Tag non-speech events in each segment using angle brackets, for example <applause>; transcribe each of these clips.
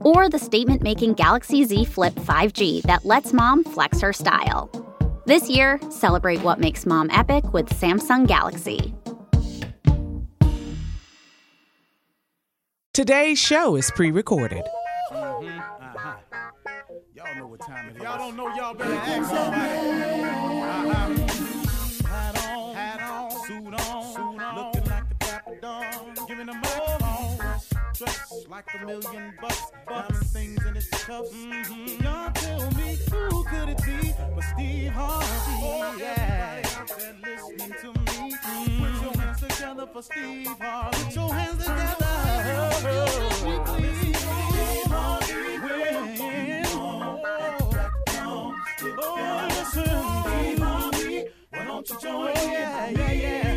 or the statement making Galaxy Z Flip 5G that lets mom flex her style. This year, celebrate what makes mom epic with Samsung Galaxy. Today's show is pre recorded. Mm-hmm. Uh-huh. Y'all know what time it is. Y'all don't know, y'all better ask somebody. Dressed like a million bucks. Diamond things in its cuffs. Mm-hmm. Y'all tell me who could it be but Steve Harvey? Oh, yeah. Listening to me. Mm-hmm. Put your hands together for Steve Harvey. Put your hands together. Steve Harvey. Oh, listen, Steve Harvey, why don't you join in? Yeah, yeah, yeah.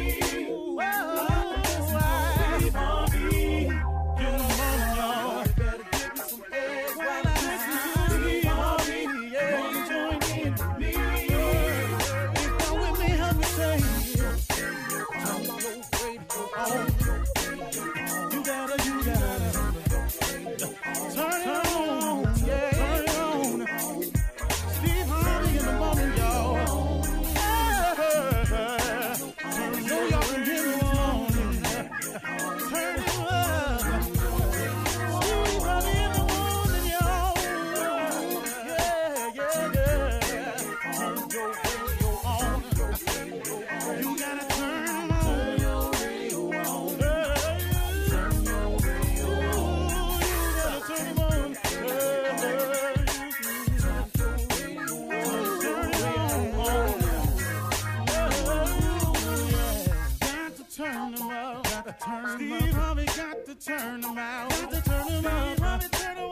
Turn them out. Got to turn them out. Turn them.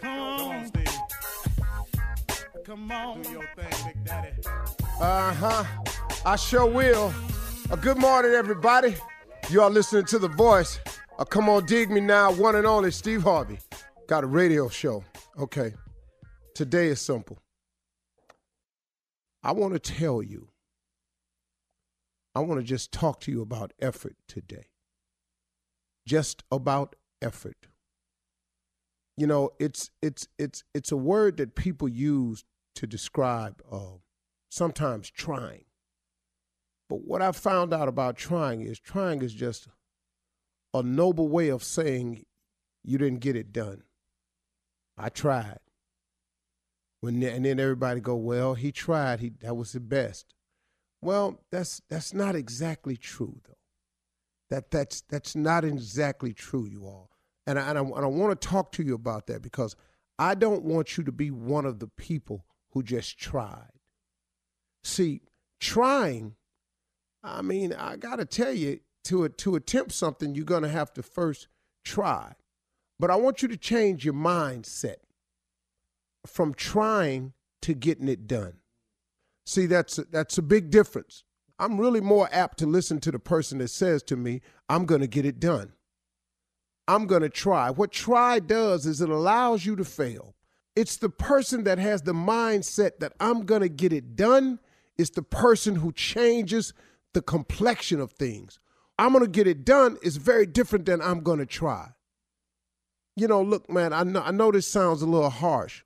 Come on. Come on. Do your thing, Big Daddy. Uh huh. I sure will. A good morning, everybody. You are listening to The Voice. Uh, come on, dig me now. One and only Steve Harvey. Got a radio show. Okay. Today is simple. I want to tell you, I want to just talk to you about effort today. Just about effort. You know, it's it's it's it's a word that people use to describe uh, sometimes trying. But what I found out about trying is trying is just a noble way of saying you didn't get it done. I tried. When and then everybody go, well, he tried. He that was the best. Well, that's that's not exactly true though. That that's that's not exactly true, you all. And I, and I, and I want to talk to you about that because I don't want you to be one of the people who just tried. See, trying, I mean, I got to tell you, to to attempt something, you're going to have to first try. But I want you to change your mindset from trying to getting it done. See, that's a, that's a big difference. I'm really more apt to listen to the person that says to me, "I'm going to get it done." I'm going to try. What try does is it allows you to fail. It's the person that has the mindset that I'm going to get it done. It's the person who changes the complexion of things. I'm going to get it done is very different than I'm going to try. You know, look, man, I know, I know this sounds a little harsh,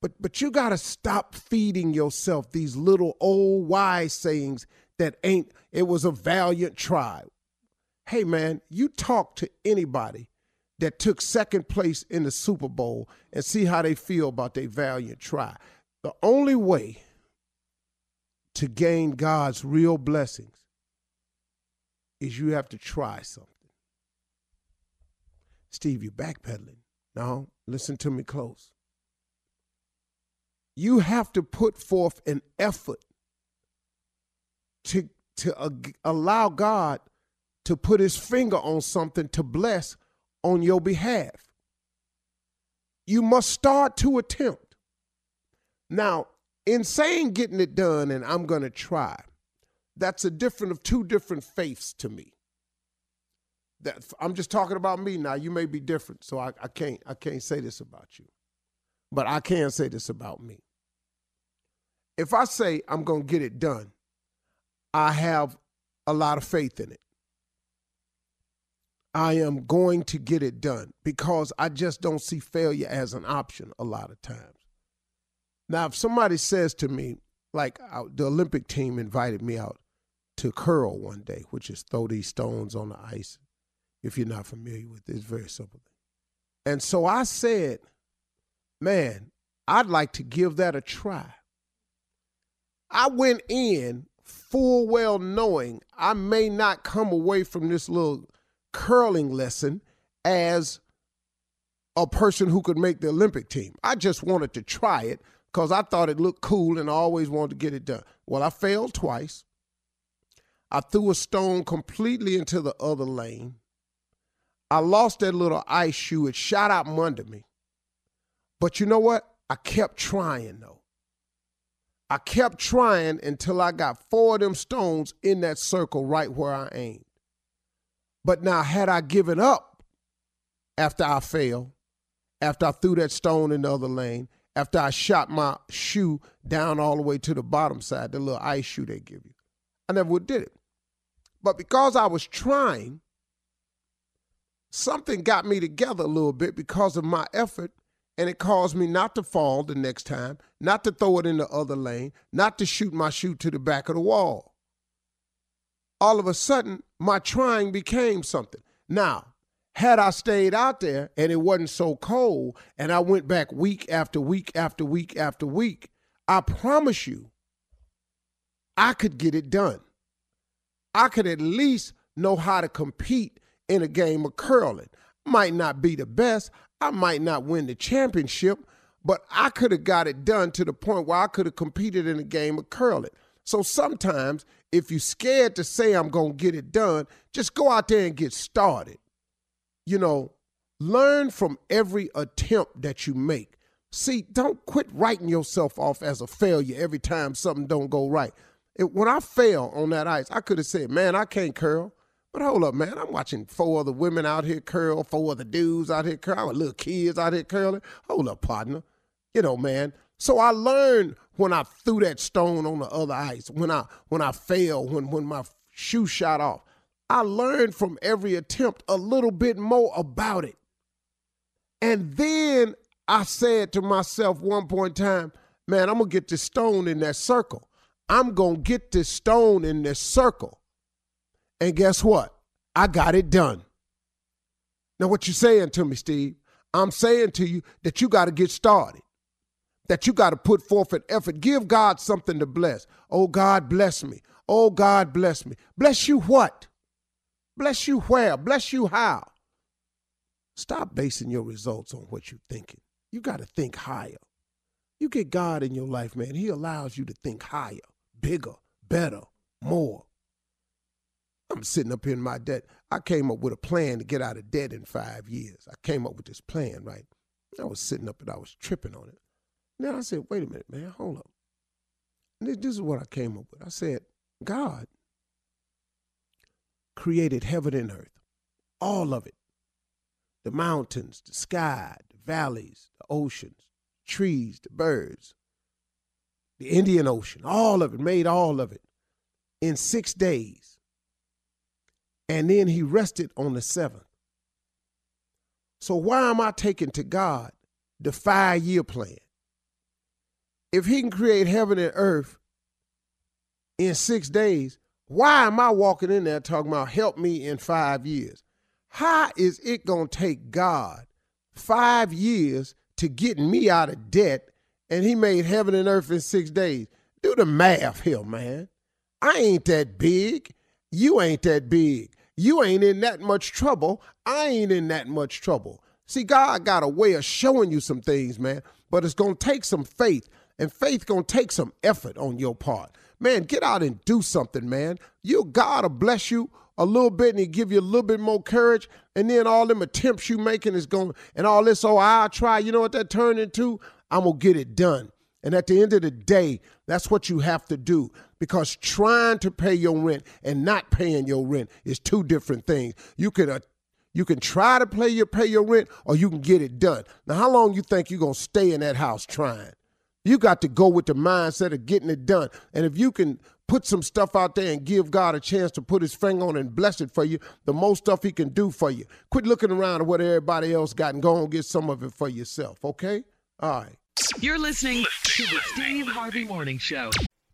but but you got to stop feeding yourself these little old wise sayings that ain't it was a valiant try. Hey, man, you talk to anybody that took second place in the Super Bowl and see how they feel about their valiant try. The only way to gain God's real blessings is you have to try something. Steve, you're backpedaling. Now, listen to me close. You have to put forth an effort to, to uh, allow God to put his finger on something to bless on your behalf. You must start to attempt. Now, in saying getting it done and I'm going to try, that's a different of two different faiths to me. That I'm just talking about me now. You may be different, so I, I can't I can't say this about you. But I can say this about me. If I say I'm going to get it done, I have a lot of faith in it. I am going to get it done because I just don't see failure as an option a lot of times. Now, if somebody says to me, like the Olympic team invited me out to curl one day, which is throw these stones on the ice. If you're not familiar with it, it's very simple. And so I said, man, I'd like to give that a try. I went in full well knowing I may not come away from this little curling lesson as a person who could make the Olympic team. I just wanted to try it because I thought it looked cool and I always wanted to get it done. Well, I failed twice. I threw a stone completely into the other lane. I lost that little ice shoe. It shot out from under me. But you know what? I kept trying though. I kept trying until I got four of them stones in that circle right where I aimed. But now, had I given up after I failed, after I threw that stone in the other lane, after I shot my shoe down all the way to the bottom side, the little ice shoe they give you, I never would did it. But because I was trying, something got me together a little bit because of my effort, and it caused me not to fall the next time, not to throw it in the other lane, not to shoot my shoe to the back of the wall all of a sudden my trying became something. Now, had I stayed out there and it wasn't so cold and I went back week after week after week after week, I promise you, I could get it done. I could at least know how to compete in a game of curling. Might not be the best, I might not win the championship, but I could have got it done to the point where I could have competed in a game of curling. So sometimes if you're scared to say I'm going to get it done, just go out there and get started. You know, learn from every attempt that you make. See, don't quit writing yourself off as a failure every time something don't go right. It, when I fell on that ice, I could have said, "Man, I can't curl." But hold up, man, I'm watching four other women out here curl, four other dudes out here curling, little kids out here curling. Hold up, partner. You know, man, so I learned when I threw that stone on the other ice, when I when I failed, when when my shoe shot off. I learned from every attempt a little bit more about it. And then I said to myself one point in time, man, I'm gonna get this stone in that circle. I'm gonna get this stone in this circle. And guess what? I got it done. Now, what you saying to me, Steve? I'm saying to you that you got to get started that you got to put forth an effort. Give God something to bless. Oh, God, bless me. Oh, God, bless me. Bless you what? Bless you where? Bless you how? Stop basing your results on what you're thinking. You got to think higher. You get God in your life, man. He allows you to think higher, bigger, better, more. I'm sitting up here in my debt. I came up with a plan to get out of debt in five years. I came up with this plan, right? I was sitting up and I was tripping on it. Then I said, wait a minute, man, hold up. This, this is what I came up with. I said, God created heaven and earth, all of it the mountains, the sky, the valleys, the oceans, trees, the birds, the Indian Ocean, all of it, made all of it in six days. And then he rested on the seventh. So why am I taking to God the five year plan? if he can create heaven and earth in six days, Why am I walking in there talking about help me in five years? How is it going to take God five years to get me out of debt and he made heaven and earth in six days? Do the math here, man. I ain't that big. You ain't that big. You ain't in that much trouble. I ain't in that much trouble. See, God got a way of showing you some things, man, but it's going to take some faith, and faith going to take some effort on your part. Man, get out and do something, man. You God will bless you a little bit and he give you a little bit more courage, and then all them attempts you making is going and all this, oh, I'll try. You know what that turned into? I'm gonna get it done. And at the end of the day, that's what you have to do because trying to pay your rent and not paying your rent is two different things. You can uh, you can try to play your pay your rent or you can get it done. Now, how long you think you're going to stay in that house trying? You got to go with the mindset of getting it done. And if you can put some stuff out there and give God a chance to put his finger on and bless it for you, the most stuff he can do for you. Quit looking around at what everybody else got and go and get some of it for yourself, okay? All right. You're listening to the Steve Harvey Morning Show.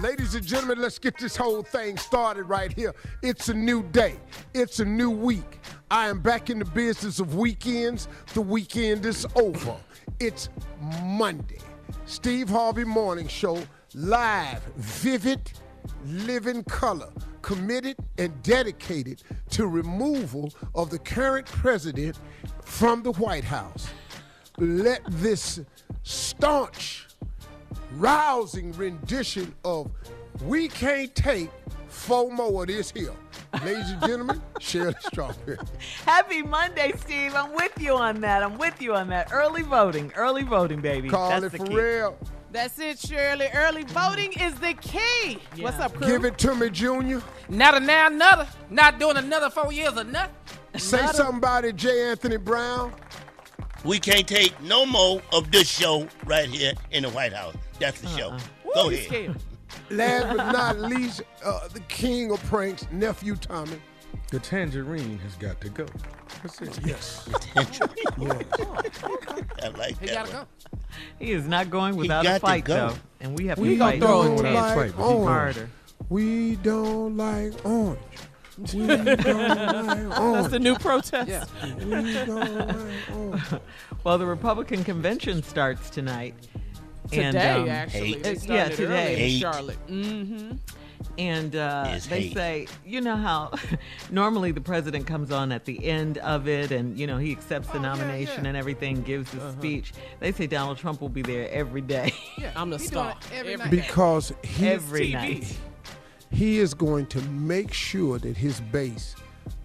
Ladies and gentlemen, let's get this whole thing started right here. It's a new day. It's a new week. I am back in the business of weekends. The weekend is over. It's Monday. Steve Harvey Morning Show, live, vivid, living color, committed and dedicated to removal of the current president from the White House. Let this staunch rousing rendition of We Can't Take FOMO of this here. Ladies and gentlemen, <laughs> Shirley Strawberry. Happy Monday, Steve. I'm with you on that. I'm with you on that. Early voting, early voting, baby. Call That's it the for key. real. That's it, Shirley. Early voting is the key. What's up, crew? Give it to me, Junior. Not a now another. Not doing another four years or nothing. Say something about it, J. Anthony Brown. We can't take no more of this show right here in the White House. That's the show. Go Woo, you ahead. Last <laughs> but not least, uh, the king of pranks, nephew Tommy. The tangerine has got to go. That's it. Yes. I like He that. gotta one. go. He is not going without got a to fight, go. though. And we have We to fight throw him it don't to like fight, but he orange. harder. We don't like orange. We don't like <laughs> That's orange. the new protest. Yeah. We don't like orange. <laughs> Well, the Republican convention starts tonight. Today, and, um, actually. hate. They Uh, yeah, today. early in Charlotte. Mm-hmm. And uh, they hate. say, you know how <laughs> normally the president comes on at the end of it and, you know, he accepts the Oh, nomination yeah. Uh-huh. and everything, gives the speech. They say Donald Trump will be there every day, Yeah. <laughs> I'm the star. every Every night. Because he, every TV. night. he is going to make sure that his base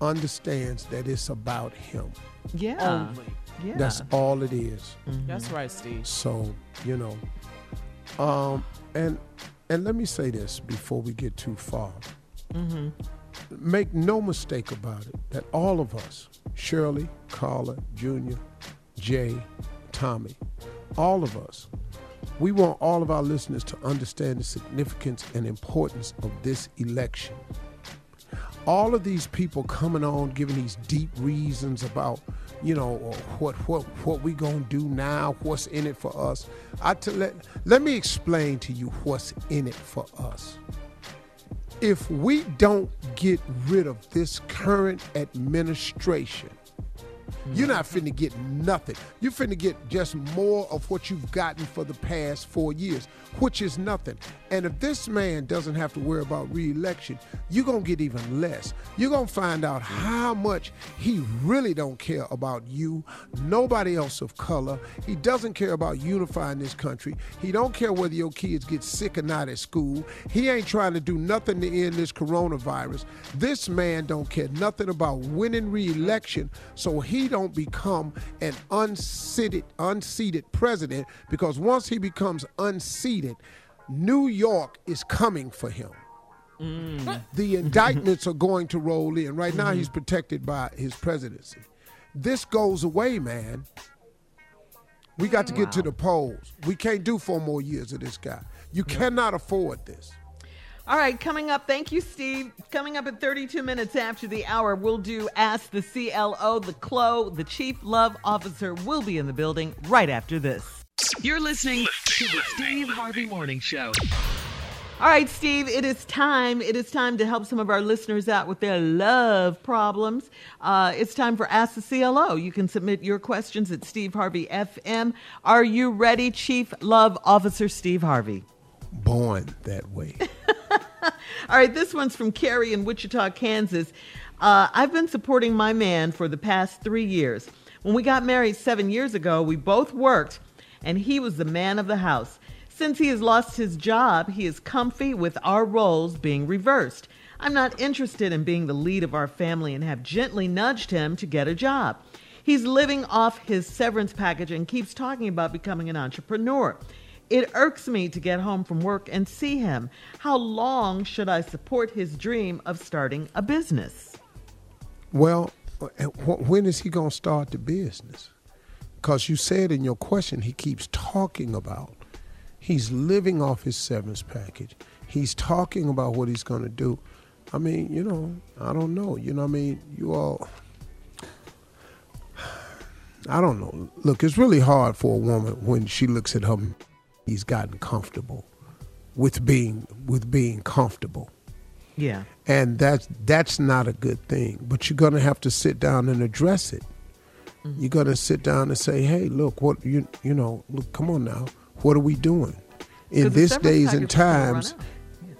understands that it's about him. Yeah. Only. Yeah. That's all it is. That's right, Steve. So, you know. Um and and let me say this before we get too far. Make no mistake about it that all of us, Shirley, Carla, Junior, Jay, Tommy, all of us, we want all of our listeners to understand the significance and importance of this election. All of these people coming on giving these deep reasons about you know what what what we gonna do now what's in it for us. I t- let, let me explain to you what's in it for us. If we don't get rid of this current administration you're not finna get nothing. You're finna get just more of what you've gotten for the past four years, which is nothing. And if this man doesn't have to worry about reelection, you're gonna get even less. You're gonna find out how much he really don't care about you, nobody else of color. He doesn't care about unifying this country. He don't care whether your kids get sick or not at school. He ain't trying to do nothing to end this coronavirus. This man don't care nothing about winning reelection, so he don't become an unseated, unseated president because once he becomes unseated, New York is coming for him. Mm. The indictments are going to roll in. Right now, he's mm-hmm. protected by his presidency. This goes away, man. We got to get to the polls. We can't do four more years of this guy. You cannot afford this. All right, coming up, thank you, Steve. Coming up at 32 minutes after the hour, we'll do Ask the CLO, the CLO, the Chief Love Officer will be in the building right after this. You're listening to the Steve Harvey Morning Show. All right, Steve, it is time. It is time to help some of our listeners out with their love problems. Uh, it's time for Ask the CLO. You can submit your questions at Steve Harvey FM. Are you ready, Chief Love Officer Steve Harvey? Born that way. <laughs> All right, this one's from Carrie in Wichita, Kansas. Uh, I've been supporting my man for the past three years. When we got married seven years ago, we both worked, and he was the man of the house. Since he has lost his job, he is comfy with our roles being reversed. I'm not interested in being the lead of our family and have gently nudged him to get a job. He's living off his severance package and keeps talking about becoming an entrepreneur. It irks me to get home from work and see him. How long should I support his dream of starting a business? Well, uh, when is he going to start the business? Because you said in your question, he keeps talking about he's living off his severance package. He's talking about what he's going to do. I mean, you know, I don't know. You know, I mean, you all. <sighs> I don't know. Look, it's really hard for a woman when she looks at him. He's gotten comfortable with being with being comfortable. Yeah. and that's that's not a good thing but you're going to have to sit down and address it. Mm-hmm. You're going to sit down and say hey look what you you know look come on now. What are we doing? In this days and package is gonna run times out.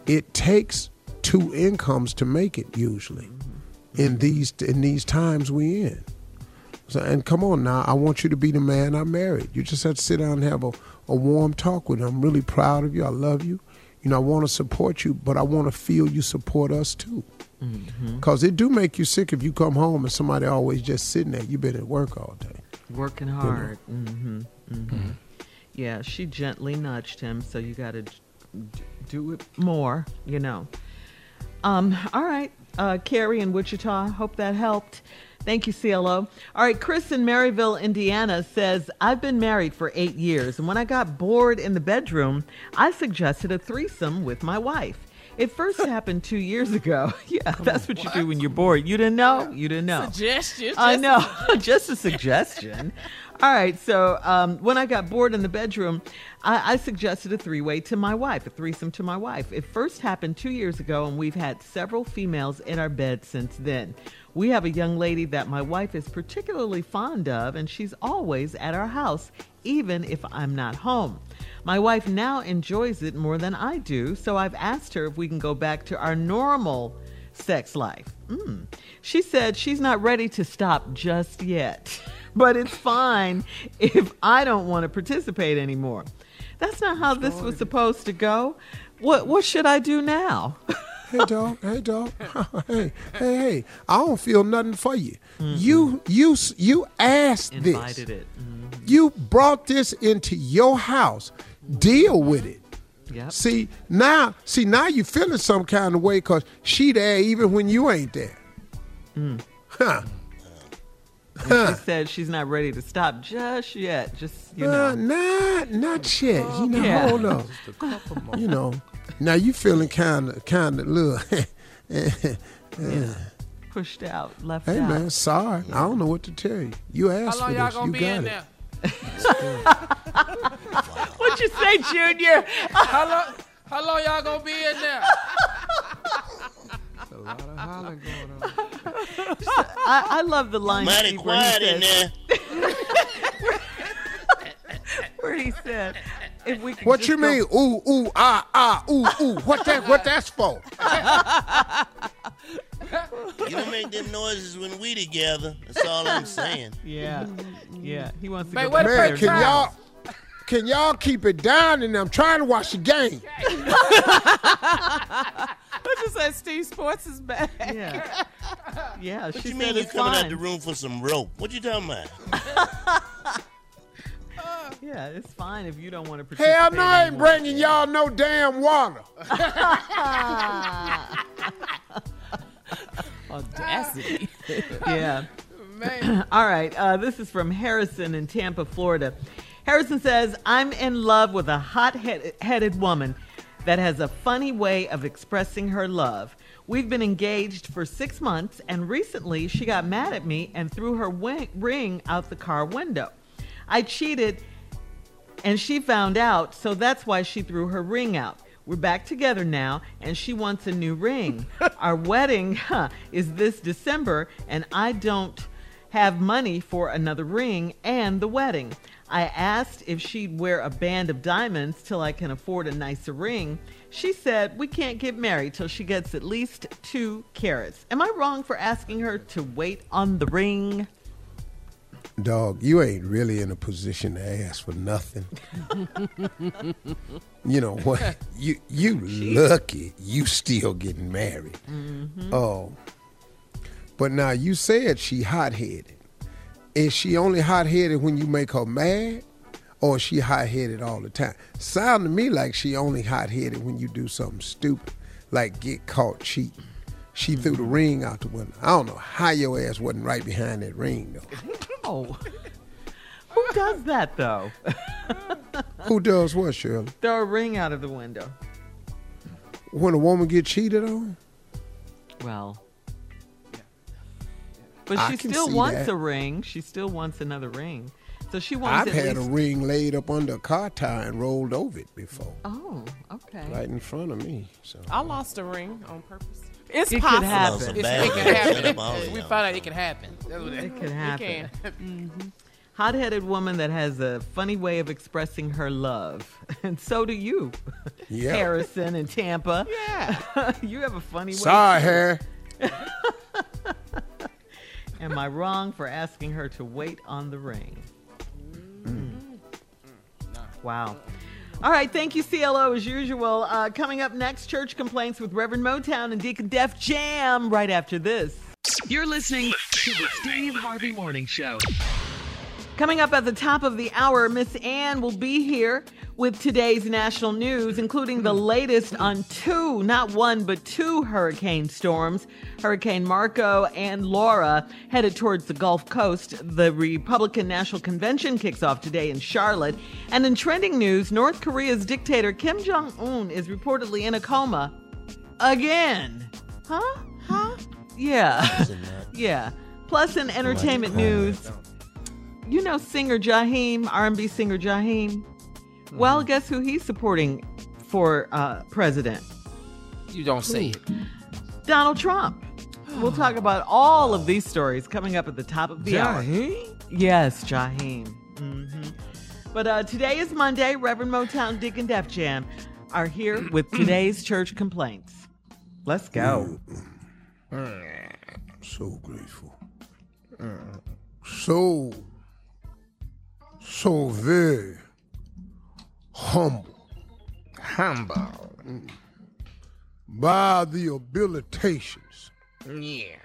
it takes two incomes to make it usually mm-hmm. in these in these times we in. So, and come on now, I want you to be the man I married. You just have to sit down and have a, a warm talk with him. I'm really proud of you. I love you. You know, I want to support you, but I want to feel you support us too. Because it do make you sick if you come home and somebody always just sitting there. You've been at work all day. Working hard. Mm-hmm. Mm-hmm. Yeah, she gently nudged him, so you got to do it more, you know. Um, all right, uh, Carrie in Wichita. Hope that helped. Thank you, CLO. All right, Chris in Merrillville, Indiana says, I've been married for eight years, and when I got bored in the bedroom, I suggested a threesome with my wife. It first <laughs> happened two years ago. <laughs> Yeah, that's what, you do when you're bored. You didn't know? You didn't know. Suggestions. I know, <laughs> just a suggestion. All right, so um, when I got bored in the bedroom, I, I suggested a three way to my wife, a threesome to my wife. It first happened two years ago, and we've had several females in our bed since then. We have a young lady that my wife is particularly fond of, and she's always at our house, even if I'm not home. My wife now enjoys it more than I do, so I've asked her if we can go back to our normal sex life. Mm. She said she's not ready to stop just yet, <laughs> but it's fine if I don't want to participate anymore. That's not how this was supposed to go. What what should I do now? <laughs> hey dog, hey dog, <laughs> hey, hey, hey. I don't feel nothing for you. You, you, you asked this. Invited it. Mm, You brought this into your house. Deal with it. Yep. See now, see now you feeling some kind of way because she there even when you ain't there. Huh? Huh. She said she's not ready to stop just yet. Just you know. Uh, not not yet. You know, Yeah. hold on. You know, now you feeling kind of kind of little. <laughs> Eh, eh, eh. Pushed out, left Hey out. man, sorry. I don't know what to tell you. You asked me. How long for y'all this. gonna You be got in it. there? <laughs> What'd you say, Junior? How long? How long y'all gonna be in there? A lot of hollering going on. I, I love the line Mighty Steve, where he quiet in there. <laughs> where he said, "If we could What just you go- mean? Ooh, ooh, ah, ah, ooh, ooh. What that? What that's for? You don't make them noises when we together. That's all I'm saying. Yeah, yeah. He wants to Man, go wait back Man, there can y'all can y'all keep it down? And I'm trying to watch the game. <laughs> What you said, Steve Sports is back. Yeah, <laughs> yeah. What she you said mean you it's coming fine. out the room for some rope? What you talking about? <laughs> Yeah, it's fine if you don't want to participate. Hell no, I ain't anymore. bringing y'all no damn water. <laughs> Audacity. <laughs> yeah. Man, <clears throat> All right. Uh, this is from Harrison in Tampa, Florida. Harrison says, I'm in love with a hot headed woman that has a funny way of expressing her love. We've been engaged for six months, and recently she got mad at me and threw her wi- ring out the car window. I cheated, and she found out, so that's why she threw her ring out. We're back together now, and she wants a new ring. <laughs> Our wedding huh, is this December, and I don't have money for another ring and the wedding. I asked if she'd wear a band of diamonds till I can afford a nicer ring. She said we can't get married till she gets at least two carats. Am I wrong for asking her to wait on the ring? Dog, you ain't really in a position to ask for nothing. <laughs> you know what? You you lucky you still getting married. Oh. But now you said she hot headed. Is she only hot headed when you make her mad? Or is she hot headed all the time? Sound to me like she only hot headed when you do something stupid, like get caught cheating. She threw the ring out the window. I don't know how your ass wasn't right behind that ring though. <laughs> Oh. Who does that though? <laughs> Who does what, Shirley? Throw a ring out of the window. When a woman get cheated on? Well. But I she can still see wants that. a ring. She still wants another ring. So she wants I've at had a ring laid up under a car tire and rolled over it before, Oh, okay. right in front of me. So I lost a ring on purpose. It's It could possible. happen. It's, it can happen. Shut up, all of we found out it can happen. That's what it, It could <laughs> it happen. can. Hot-headed woman that has a funny way of expressing her love, <laughs> and so do you, Yeah. Harrison in Tampa. Yeah. <laughs> you have a funny way. sorry, too. Harry. Am I wrong for asking her to wait on the ring? Mm. mm. mm. Wow. All right, thank you, CLO, as usual. Uh, coming up next, church complaints with Reverend Motown and Deacon Def Jam right after this. You're listening to the Steve Harvey Morning Show. Coming up at the top of the hour, Miss Ann will be here with today's national news, including the latest on two, not one, but two hurricane storms. Hurricane Marco and Laura headed towards the Gulf Coast. The Republican National Convention kicks off today in Charlotte. And in trending news, North Korea's dictator Kim Jong un is reportedly in a coma again. Huh? Huh? Yeah. <laughs> yeah. Plus, in entertainment news, you know singer Jaheim, R&B singer Jaheim. Well, guess who he's supporting for uh, president? You don't say it. Donald Trump. We'll <gasps> talk about all of these stories coming up at the top of the hour. Yes, Jaheim. hmm But uh, today is Monday. Reverend Motown, Dick, and Def Jam are here with <clears throat> today's church complaints. Let's go. So grateful. So, so very humble Humble. by the habilitations Yeah.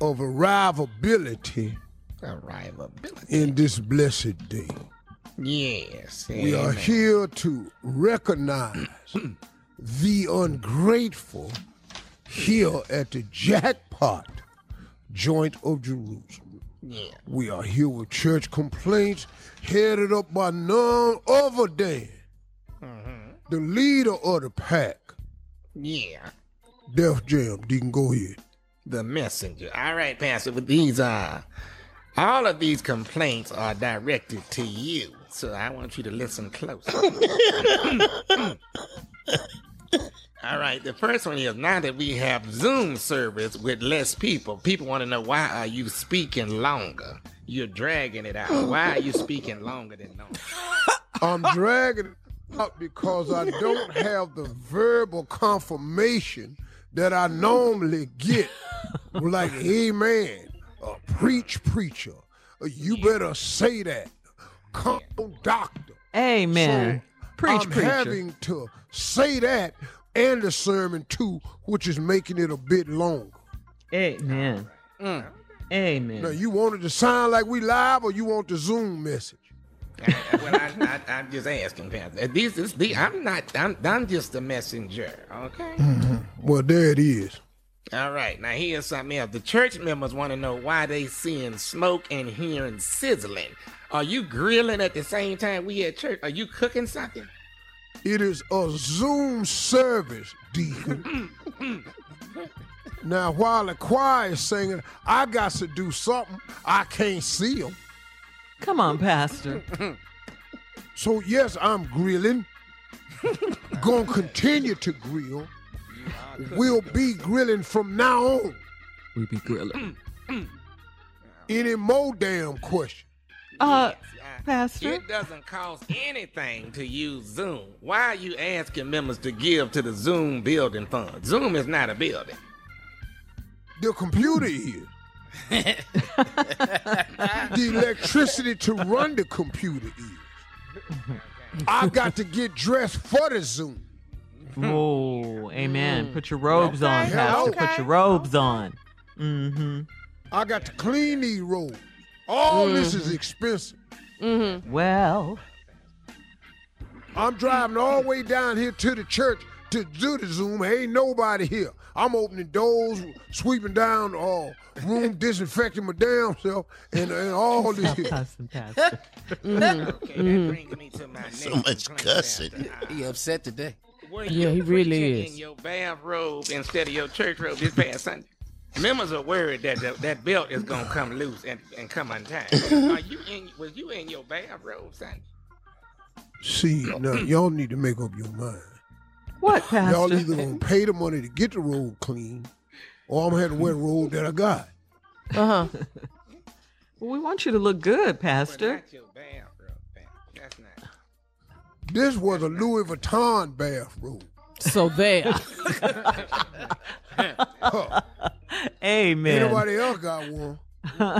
of arrivability Arrivability. in this blessed day. Yes. We are here to recognize <clears throat> the ungrateful here at the jackpot joint of Jerusalem. Yeah. We are here with church complaints headed up by none other than mm-hmm. the leader of the pack, Yeah. Def Jam, Deacon, go ahead. The messenger. All right, Pastor. But these are all of these complaints are directed to you. So I want you to listen close. <laughs> <laughs> All right, the first one is now that we have Zoom service with less people, people want to know why are you speaking longer? You're dragging it out. <gasps> Why are you speaking longer than normal? <laughs> I'm dragging it out because I don't have the verbal confirmation that I normally get. <laughs> like, amen, a preach preacher. You better say that. Come on, doctor. Amen. Preach, I'm preacher. having to say that and the sermon too, which is making it a bit longer. Amen. Mm. Amen. Now, you want it to sound like we live or you want the Zoom message? <laughs> well, I, I, I'm just asking, Pastor. Uh, this is the, I'm not. I'm, I'm just a messenger. Okay. Mm-hmm. Well, there it is. All right. Now here's something else. The church members want to know why they seeing smoke and hearing sizzling. Are you grilling at the same time we at church? Are you cooking something? It is a Zoom service, Deacon. <laughs> now, while the choir is singing, I got to do something. I can't see them. Come on, Pastor. <laughs> So, yes, I'm grilling. <laughs> Gonna continue to grill. We'll be grilling from now on. We be grilling. Any more damn question? Uh, uh, Pastor? It doesn't cost anything to use Zoom. Why are you asking members to give to the Zoom building fund? Zoom is not a building. The computer is. <laughs> the electricity to run the computer is. I got to get dressed for the Zoom. Oh, amen. Put your robes Okay, on, Pastor. Put your robes on. Mm-hmm. I got to clean these robes. All this is expensive. Mm-hmm. Well, I'm driving all the way down here to the church to do the Zoom. Ain't nobody here. I'm opening doors, sweeping down all room, <laughs> disinfecting my damn self, and, and all this here. cussing, Pastor. Mm-hmm. Mm-hmm. <laughs> Okay, that brings me to my So much cussing. <laughs> He upset today. Were Yeah, he really is. In your bathrobe instead of your church robe this past Sunday. Members are worried that the, that belt is gonna come loose and, and come untied. <laughs> Are you in? Was you in your bathrobe Sunday? See, now <clears throat> y'all need to make up your mind. What, Pastor? Y'all Pastor? either gonna pay the money to get the robe clean, or I'm gonna have to wear the robe that I got. Uh huh. Well, we want you to look good, But Pastor. not your bathrobe. Pastor. That's not. This was a Louis Vuitton bathrobe. So there. <laughs> <laughs> Huh. <laughs> Amen. Anybody else got one? Heavenly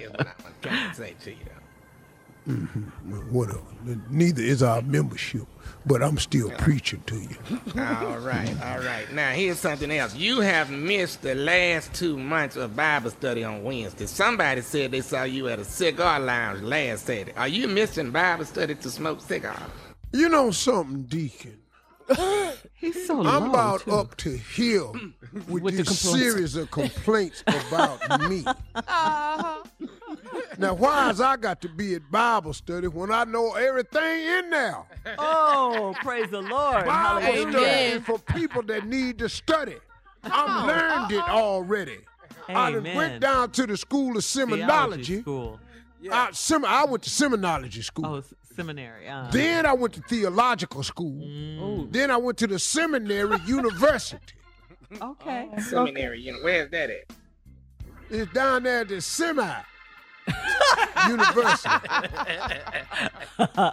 is what I'm trying to say to you. Mm-hmm. Whatever. Neither is our membership, but I'm still preaching to you. All right, all right. Now here's something else. You have missed the last two months of Bible study on Wednesday. Somebody said they saw you at a cigar lounge last Saturday. Are you missing Bible study to smoke cigars? You know something, Deacon? <gasps> He's so I'm low, about too. up to here <clears throat> with, With this complaints. series of complaints about <laughs> me. Uh-huh. Now, why has I got to be at Bible study when I know everything in there? Oh, praise the Lord. Bible Hallelujah. study is for people that need to study. I've learned it already. I done went down to the school of Theology seminology. school. I, sem- I went to seminology school. Oh, s- seminary. Uh, Then I went to theological school. Mm. Then I went to the seminary <laughs> university. okay. Seminary, you know, where's that at? It's down there at the semi <laughs> university. huh.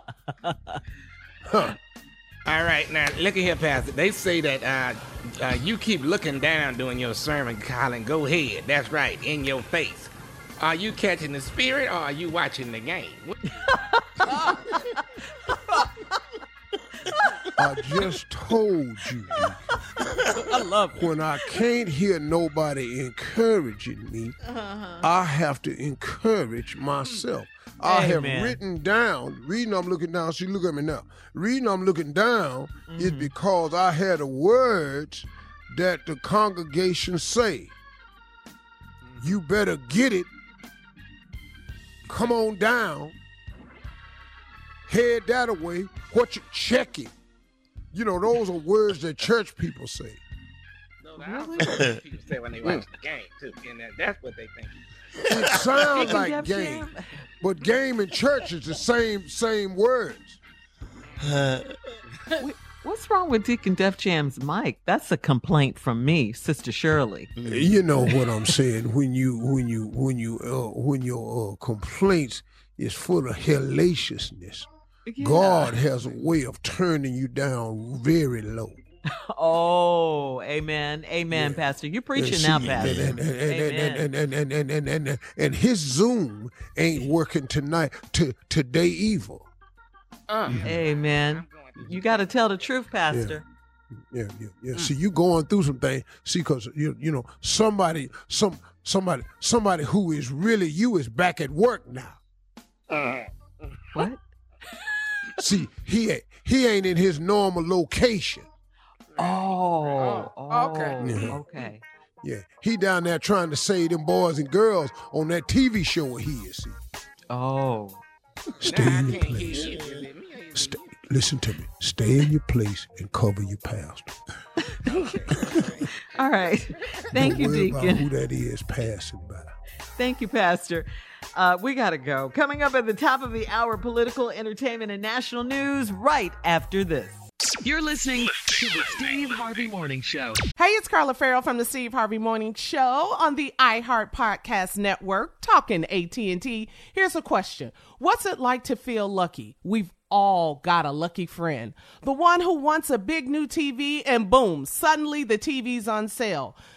<laughs> All right, now look at here, Pastor. They say that uh, uh, you keep looking down during your sermon, Colin. Go ahead. That's right, in your face. Are you catching the spirit or are you watching the game? <laughs> I just told you. I love When I can't hear nobody encouraging me, uh-huh. I have to encourage myself. I have written down, reading I'm looking down, see, look at me now. Reading I'm looking down is mm-hmm. because I had the words that the congregation say. You better get it. Come on down. Head that away. What you checking? You know, those are words that church people say. No, that's what people say when they watch the game too, and that, that's what they think. It sounds like game, but game and church is the same same words. What's wrong with Deacon Def Jam's mic? That's a complaint from me, Sister Shirley. You know what I'm saying when you when you when you uh, when your uh, complaints is full of hellaciousness. Yeah. God has a way of turning you down very low. Oh, amen. Amen, Yeah. Pastor. You And preaching see, now, Pastor. And, and, and, Amen. and, and, and, and, and, and, and, and his Zoom ain't working tonight to today evil. Uh, Amen. You got to tell the truth, Pastor. Yeah, yeah, yeah. Mm. See, you going through some things. See, cause you you know somebody some somebody somebody who is really you is back at work now. Uh-huh. What? <laughs> See, he ain't he ain't in his normal location. Oh, Oh, okay. oh, Yeah. okay. Yeah, he down there trying to save them boys and girls on that TV show he is. See, Oh, stay Nah, I in your place. you. Is it me or you? Stay, listen to me. Stay in your place and cover your pastor. <laughs> all right. Thank Don't you, worry about Deacon. who that is passing by. Thank you, Pastor. Uh, we got to go. Coming up at the top of the hour, political, entertainment, and national news right after this. You're listening to the Steve Harvey Morning Show. Hey, it's Carla Ferrell from the Steve Harvey Morning Show on the iHeart Podcast Network, talking AT&T. Here's a question. What's it like to feel lucky? We've all got a lucky friend. The one who wants a big new TV and boom, suddenly the TV's on sale.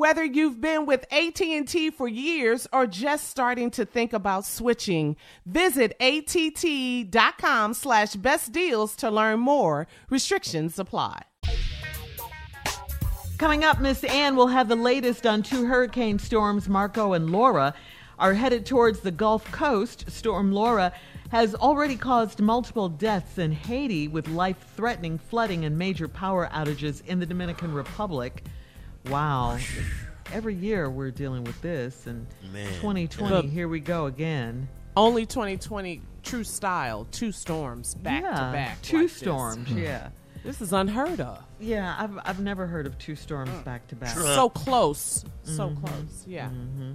Whether you've been with AT&T for years or just starting to think about switching, visit att.com slash best deals to learn more. Restrictions apply. Coming up, Miss Ann will have the latest on two hurricane storms. Marco and Laura are headed towards the Gulf Coast. Storm Laura has already caused multiple deaths in Haiti with life threatening flooding and major power outages in the Dominican Republic. Wow. Every year we're dealing with this, and Man. 2020, Look. here we go again. Only 2020 true style, two storms back yeah, to back. Two like this. storms, hmm. yeah. This is unheard of. Yeah, I've, I've never heard of two storms mm. back to back. So close. So mm-hmm. close. Yeah. Mm-hmm.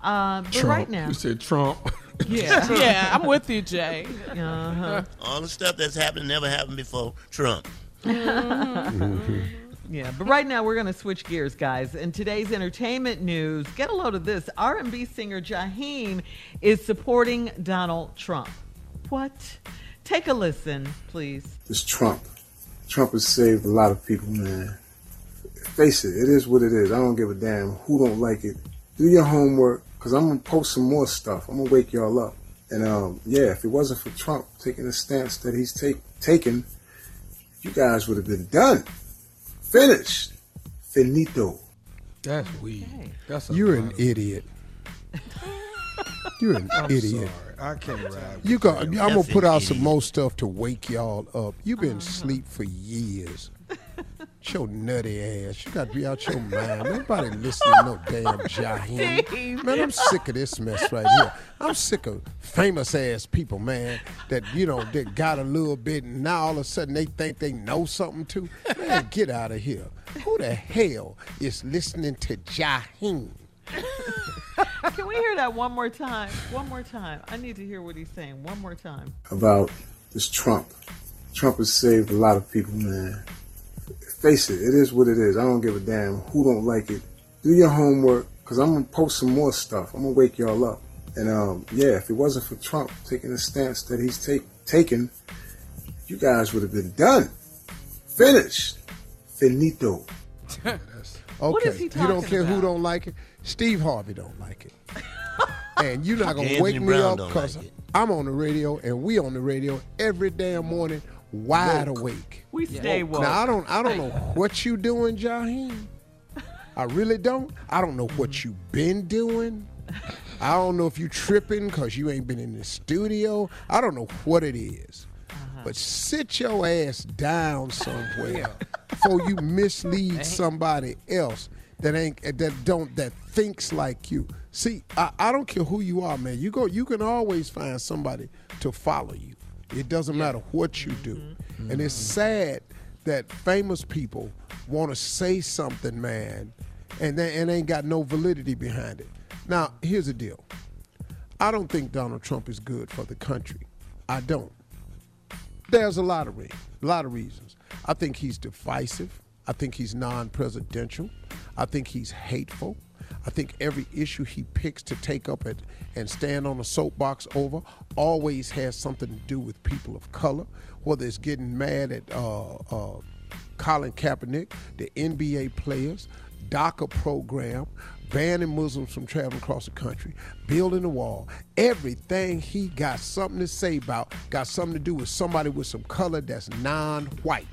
Uh, but Trump. right now, You said Trump. <laughs> yeah. <laughs> Yeah, I'm with you, Jay. <laughs> uh-huh. All the stuff that's happened never happened before Trump. Mm-hmm. Yeah, but right now we're going to switch gears, guys. In today's entertainment news, get a load of this. R&B singer Jaheim is supporting Donald Trump. What? Take a listen, please. It's Trump. Trump has saved a lot of people, man. Face it, it is what it is. I don't give a damn who don't like it. Do your homework, cause I'm gonna post some more stuff. I'm gonna wake y'all up. And um, yeah, if it wasn't for Trump taking the stance that he's take, taken, you guys would have been done, finished, finito. That's weed. That's a You're an of- idiot. You're an <laughs> I'm idiot. sorry. I can't ride. with You go. I'm gonna put an out some more stuff to wake y'all up. You've been asleep for years. Your nutty ass. You got to be out your mind. Nobody listening to no damn Jaheim. <laughs> Man, I'm sick of this mess right here. I'm sick of famous ass people, man, that, you know, that got a little bit and now all of a sudden they think they know something too. Man, get out of here. Who the hell is listening to Jaheim? <laughs> Can we hear that one more time? One more time. I need to hear what he's saying. One more time. About this Trump. Trump has saved a lot of people, man. Face it, it is what it is. I don't give a damn who don't like it. Do your homework, cause I'm gonna post some more stuff. I'm gonna wake y'all up. And um, yeah, if it wasn't for Trump taking the stance that he's take, taken, you guys would have been done, finished, finito. Okay. <laughs> What is he you don't talking care who don't like it. Steve Harvey don't like it. <laughs> and you're not gonna Anthony wake me up because like. I'm on the radio and we on the radio every damn morning, wide awake. We stay woke. Now I don't I don't know what you doing, Jaheim. I really don't. I don't know what you been doing. I don't know if you tripping because you ain't been in the studio. I don't know what it is. But sit your ass down <laughs> somewhere before you mislead somebody else that ain't that don't that thinks like you. See, I, I don't care who you are, man. You go you can always find somebody to follow you. It doesn't matter what you do. Mm-hmm. And it's mm-hmm. sad that famous people want to say something, man, and they and ain't got no validity behind it. Now, here's the deal. I don't think Donald Trump is good for the country. I don't. There's a lot of re- a lot of reasons. I think he's divisive. I think he's non-presidential. I think he's hateful. I think every issue he picks to take up and, and stand on a soapbox over always has something to do with people of color, whether it's getting mad at uh, uh, Colin Kaepernick, the NBA players, DACA program, banning Muslims from traveling across the country, building a wall. Everything he got something to say about got something to do with somebody with some color that's non-white.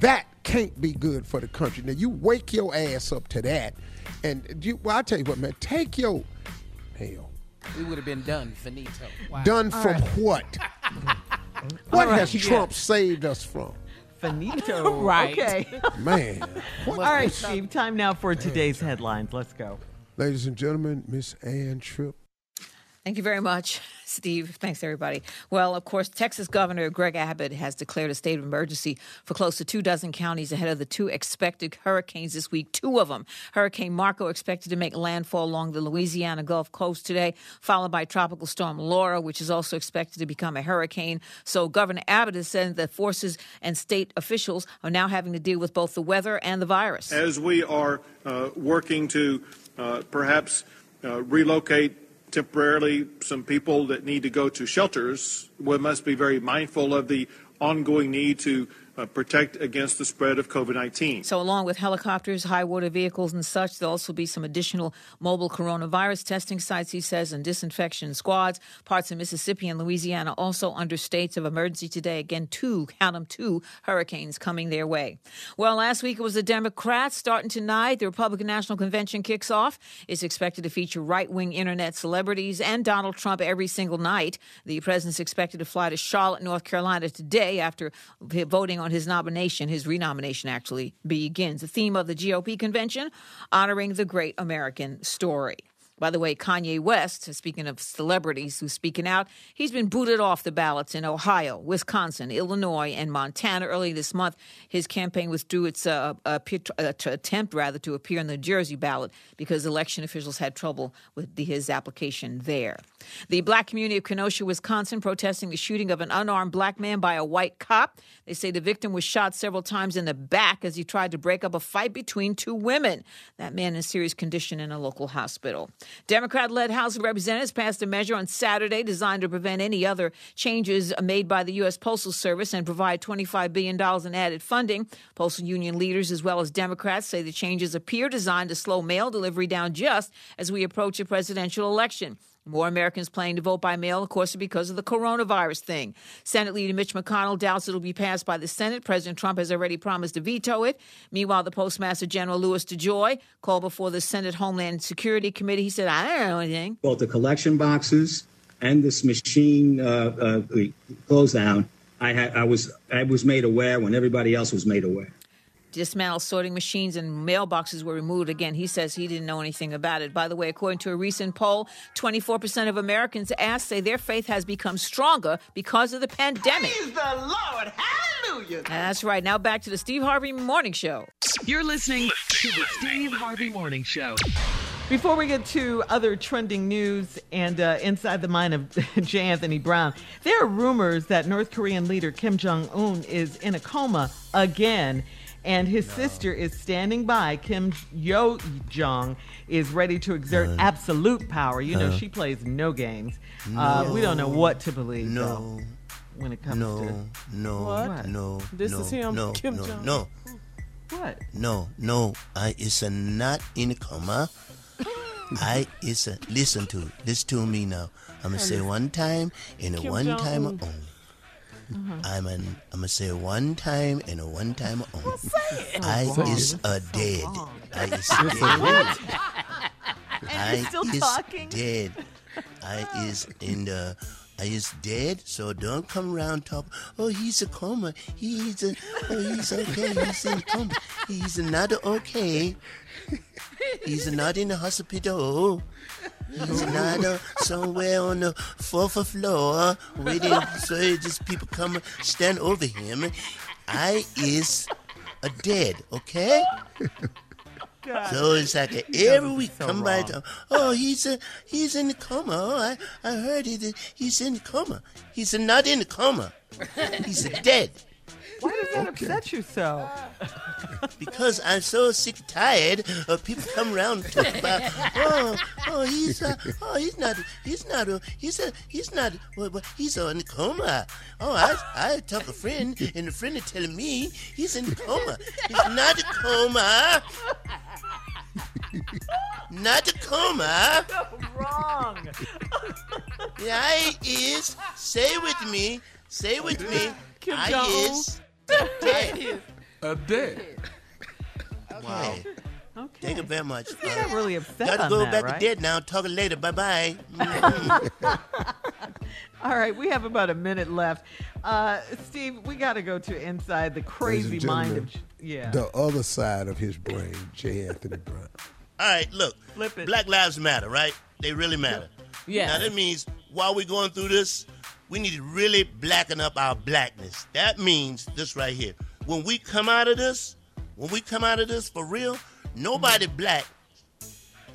That can't be good for the country. Now you wake your ass up to that, and you. Well, I tell you what, man. Take your hell. We would have been done, finito. Wow. Done from what? <laughs> what right, has yeah. Trump saved us from? Finito. <laughs> Right. Okay. <laughs> Man, All right, Steve. Time now for today's headlines. Let's go. ladies and gentlemen, Miss Ann Tripp. Thank you very much, Steve. Thanks, everybody. Well, of course, Texas Governor Greg Abbott has declared a state of emergency for close to two dozen counties ahead of the two expected hurricanes this week. Two of them. Hurricane Marco expected to make landfall along the Louisiana Gulf Coast today, followed by Tropical Storm Laura, which is also expected to become a hurricane. So Governor Abbott has said that forces and state officials are now having to deal with both the weather and the virus. As we are uh, working to uh, perhaps uh, relocate temporarily some people that need to go to shelters, we must be very mindful of the ongoing need to uh, protect against the spread of COVID 19. So, along with helicopters, high water vehicles, and such, there'll also be some additional mobile coronavirus testing sites, he says, and disinfection squads. Parts of Mississippi and Louisiana also under states of emergency today. Again, two, count them, two hurricanes coming their way. Well, last week it was the Democrats. Starting tonight, the Republican National Convention kicks off. It's expected to feature right wing internet celebrities and Donald Trump every single night. The president's expected to fly to Charlotte, North Carolina today after voting on his nomination. His renomination actually begins. The theme of the GOP convention, honoring the great American story. By the way, Kanye West, speaking of celebrities who's speaking out, he's been booted off the ballots in Ohio, Wisconsin, Illinois, and Montana. Early this month, his campaign withdrew its uh, uh, attempt, rather, to appear on the Jersey ballot because election officials had trouble with the, his application there. The black community of Kenosha, Wisconsin, protesting the shooting of an unarmed black man by a white cop. They say the victim was shot several times in the back as he tried to break up a fight between two women. That man is in serious condition in a local hospital. Democrat led House of Representatives passed a measure on Saturday designed to prevent any other changes made by the U.S. Postal Service and provide $25 billion in added funding. Postal union leaders, as well as Democrats, say the changes appear designed to slow mail delivery down just as we approach a presidential election. More Americans planning to vote by mail, of course, because of the coronavirus thing. Senate Leader Mitch McConnell doubts it'll be passed by the Senate. President Trump has already promised to veto it. Meanwhile, the Postmaster General Louis DeJoy called before the Senate Homeland Security Committee. He said, I don't know anything. Both the collection boxes and this machine uh, uh, close down, I, had, I was I was made aware when everybody else was made aware. Dismantled sorting machines and mailboxes were removed. Again, he says he didn't know anything about it. By the way, according to a recent poll, 24% of Americans asked say their faith has become stronger because of the pandemic. Praise the Lord. Hallelujah. That's right. Now back to the Steve Harvey Morning Show. You're listening to the Steve Harvey Morning Show. Before we get to other trending news and uh, inside the mind of <laughs> J. Anthony Brown, there are rumors that North Korean leader Kim Jong Un is in a coma again. And his sister is standing by. Kim Yo Jong is ready to exert absolute power. You know, Uh. she plays no games. Uh, we don't know what to believe, No. though, when it comes No, to. no, What? no. This no, is him, No, Kim no, Jong. no, What? no, no. I is a not in a coma. <gasps> I is a listen to listen to me now. I'm gonna say one time and a Kim one time Jong-un. Only. I'm an, I'm gonna say one time and a one time only. I wrong. is This a is so dead. I is This dead. what? I you're still is talking? dead. I is in the. I is dead, so don't come around talk. Oh, he's a coma. He's a. Oh, he's okay. He's in coma. He's not okay. He's not in the hospital. He's not uh, somewhere on the fourth floor waiting so just people come stand over him. I is a dead, okay? So it's like a, every week so come by. wrong. To, oh, he's a he's in the coma. Oh, I I heard he he's in the coma. He's not in the coma. He's a dead. Why does that upset you so? <laughs> Because I'm so sick and tired of people come around and talk about, oh, oh, he's, uh, oh, he's not, he's not, uh, he's a, he's not, well, well, he's in the coma. Oh, I, I talk a friend, and the friend is telling me he's in the coma. He's not a coma. Not a coma. <laughs> So Wrong. The I is, say with me, say with me, Kim I Jong-un. is dead. A dead. Wow. Okay. Thank you very much. You're not really upset Got to on go that, back right? to dead now. Talk later. Bye bye. <laughs> All right, we have about a minute left. Uh, Steve, we got to go to inside the Ladies crazy and mind of yeah. The other side of his brain, J. Anthony Brown. All right, look. Flip it. Black lives matter, right? They really matter. Yeah. Now that means while we're going through this, we need to really blacken up our blackness. That means this right here. When we come out of this, when we come out of this for real, nobody black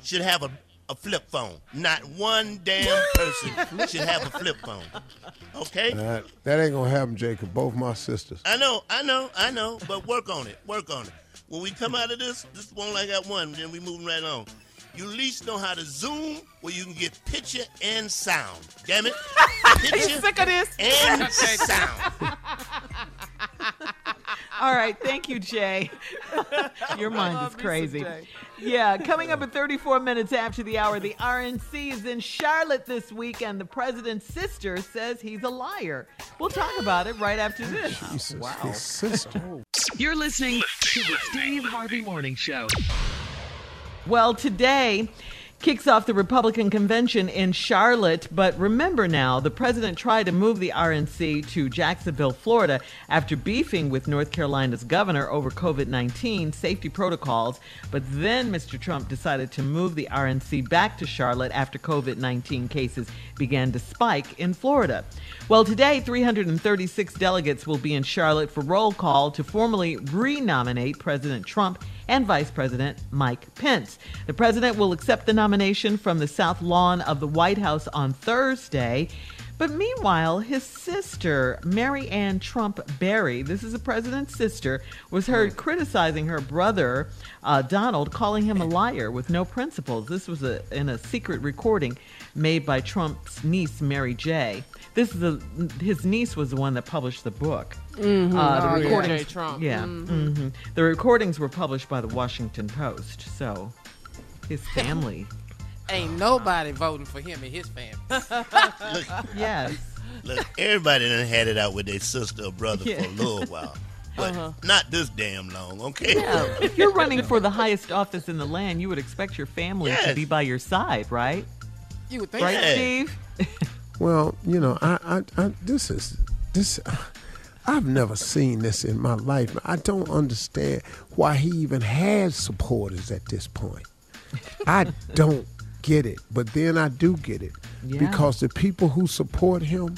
should have a, a flip phone. Not one damn person <laughs> should have a flip phone. Okay? That, that ain't gonna happen, Jacob. Both my sisters. I know, I know, I know, but work on it. Work on it. When we come out of this, this one I got one, then we moving right on. You at least know how to zoom where you can get picture and sound. Damn it. <laughs> Are you Picture sick of this? and <laughs> sound. <laughs> All right, thank you, Jay. Your mind is crazy. Yeah, coming up at 34 minutes after the hour, the RNC is in Charlotte this week, and the president's sister says he's a liar. We'll talk about it right after this. Jesus, Wow. his sister. You're listening to the Steve Harvey Morning Show. Well, today kicks off the Republican convention in Charlotte. But remember now, the president tried to move the RNC to Jacksonville, Florida, after beefing with North Carolina's governor over COVID 19 safety protocols. But then Mr. Trump decided to move the RNC back to Charlotte after COVID 19 cases began to spike in Florida. Well, today, 336 delegates will be in Charlotte for roll call to formally re-nominate President Trump and Vice President Mike Pence. The president will accept the nomination from the South Lawn of the White House on Thursday. But meanwhile, his sister, Mary Ann Trump Barry, this is the president's sister, was heard criticizing her brother, uh, Donald, calling him a liar with no principles. This was a, in a secret recording made by Trump's niece, Mary J. This is the, his niece was the one that published the book. Mhm. Uh, the Oh, yeah. recordings, J. Trump. yeah, Mhm. mhm. the recordings were published by the Washington Post. So, his <laughs> family, Ain't nobody voting for him and his family. <laughs> yes. Look, everybody done had it out with their sister or brother Yeah. for a little while. But Uh-huh. not this damn long, okay? Yeah, if you're <laughs> running for the highest office in the land, you would expect your family to be by your side, right? You would think Right, so. Steve? Well, you know, I, I, I this is this. I've never seen this in my life. I don't understand why he even has supporters at this point. <laughs> I don't get it, but then I do get it Yeah. because the people who support him,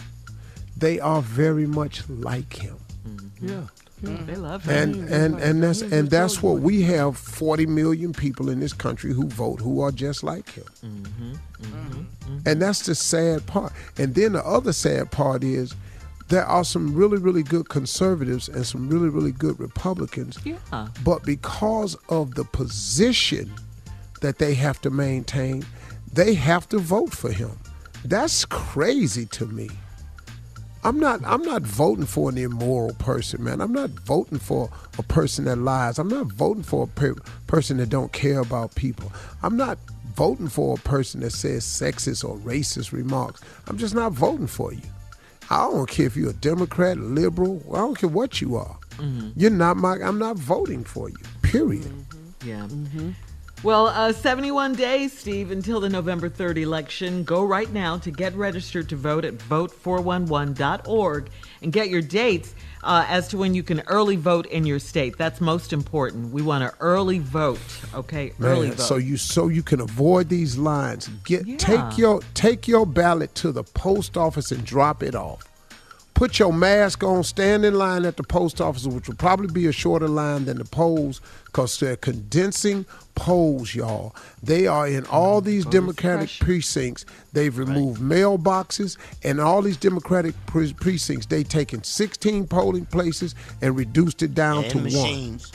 they are very much like him. Mm-hmm. Yeah. Mm-hmm. They love him. And mm-hmm. and and that's mm-hmm. and that's what we have 40 million people in this country who vote who are just like him. Mm-hmm. And that's the sad part. And then the other sad part is there are some really, really good conservatives and some really, really good Republicans. Yeah. But because of the position that they have to maintain, they have to vote for him. That's crazy to me. I'm not I'm not voting for an immoral person, man. I'm not voting for a person that lies. I'm not voting for a per- person that don't care about people. I'm not voting for a person that says sexist or racist remarks. I'm just not voting for you. I don't care if you're a Democrat, liberal. I don't care what you are. Mhm. You're not my. I'm not voting for you. Period. Yeah. Well, uh, 71 days, Steve, until the November 3rd election. Go right now to get registered to vote at vote411.org and get your dates uh, as to when you can early vote in your state. That's most important. We want to early vote, okay? early vote. so you so you can avoid these lines. Get Yeah. take your take your ballot to the post office and drop it off. Put your mask on, stand in line at the post office, which will probably be a shorter line than the polls, because they're condensing polls, y'all. They are in all these Democratic precincts. They've removed mailboxes, and all these Democratic pre- precincts, they taken 16 polling places and reduced it down And to one machines.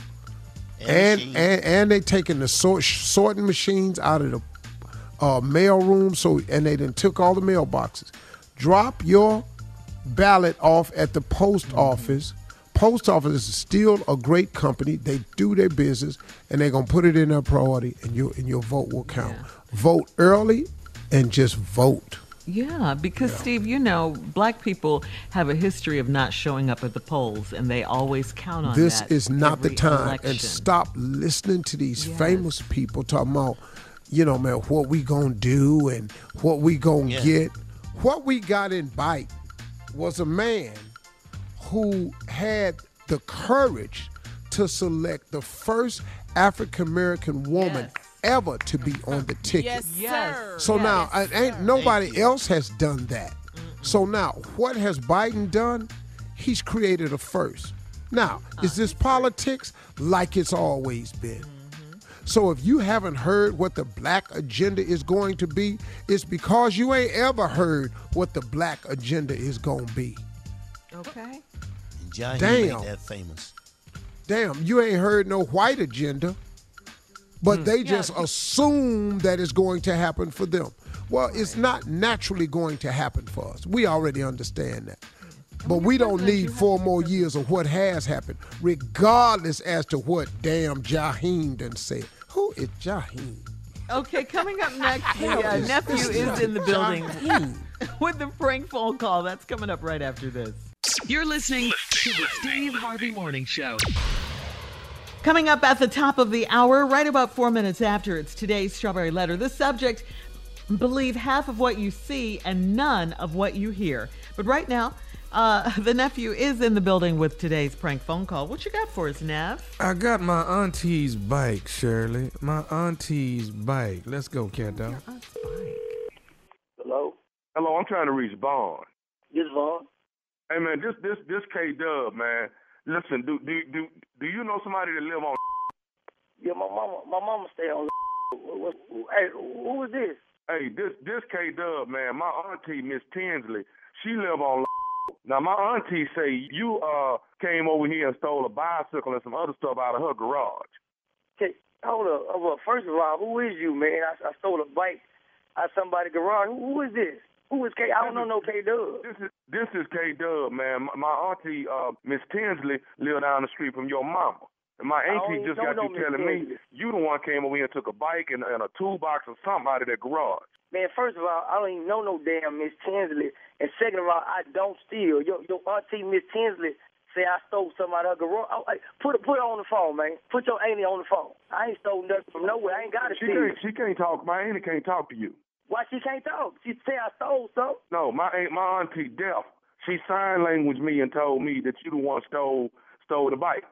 and and and they taking the sort, sorting machines out of the uh, mail room. So and they then took all the mailboxes. Drop your ballot off at the post office. Post office is still a great company. They do their business, and they're gonna put it in their priority, and your and your vote will count. Vote early, and just vote. Yeah, because Steve, you know, black people have a history of not showing up at the polls, and they always count on this that is not the time election. and stop listening to these famous people talking about you know man what we gonna do and what we gonna Yeah. get what we got in Biden was a man who had the courage to select the first african american woman ever to be on the ticket Yes, sir. so now, I, ain't nobody else has done that. So now, what has Biden done? He's created a first. Now, is this politics like it's always been? So if you haven't heard what the black agenda is going to be, it's because you ain't ever heard what the black agenda is going to be. Okay. Jaheim Damn. made that famous. Damn, you ain't heard no white agenda, but they just assume that it's going to happen for them. Well, it's not naturally going to happen for us. We already understand that. But we don't need four more years of what has happened, regardless as to what damn Jaheim done said. Who is Jaheim? Okay, coming up next, the uh, is nephew this is in the building <laughs> with the prank phone call. That's coming up right after this. You're listening to the Steve Harvey Morning Show. Coming up at the top of the hour, right about four minutes after, it's today's Strawberry Letter. The subject believe half of what you see and none of what you hear. But right now, uh, <laughs> the nephew is in the building with today's prank phone call. What you got for us, Nev? I got my auntie's bike, Shirley. My auntie's bike. Let's go, cat dog. Hello? Hello, I'm trying to reach Vaughn. This Vaughn? Hey man, this this this K Dub man. Listen, do do do do you know somebody that live on? <laughs> Yeah, my mama, my mama stay on. What, <laughs> what, hey, who is this? Hey, this this K Dub man. My auntie Miss Tinsley, she live on. Now my auntie say you uh came over here and stole a bicycle and some other stuff out of her garage. Okay, hold up. Uh, well, first of all, who is you, man? I, I stole a bike out somebody's garage. Who, who is this? Who is K? I don't know no K Dub. This is this is K Dub man. My, my auntie uh Miss Tinsley live down the street from your mama. And my auntie just got you telling me you the one came over here and took a bike and, and a toolbox or something out of that garage. Man, first of all, I don't even know no damn Miss Tinsley. And second of all, I don't steal. Your your auntie Miss Tinsley say I stole something out of her garage. Oh, hey, put put it on the phone, man. Put your auntie on the phone. I ain't stole nothing from nowhere. I ain't got to She steal. can't, she can't talk. My auntie can't talk to you. Why she can't talk? She say I stole something. No, my aunt, my auntie deaf. She sign language me and told me that you the one stole stole the bike.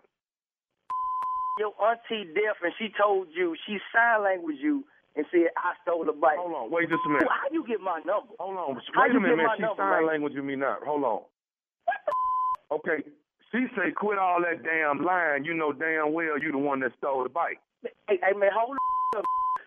Your auntie deaf and she told you, she sign language you and said I stole the bike. Hold on, wait just a minute. How you get my number? Hold on, wait a minute, man. She number, sign man? language with me now. Hold on. Okay, she say quit all that damn lying. You know damn well you the one that stole the bike. Hey, hey man, hold up.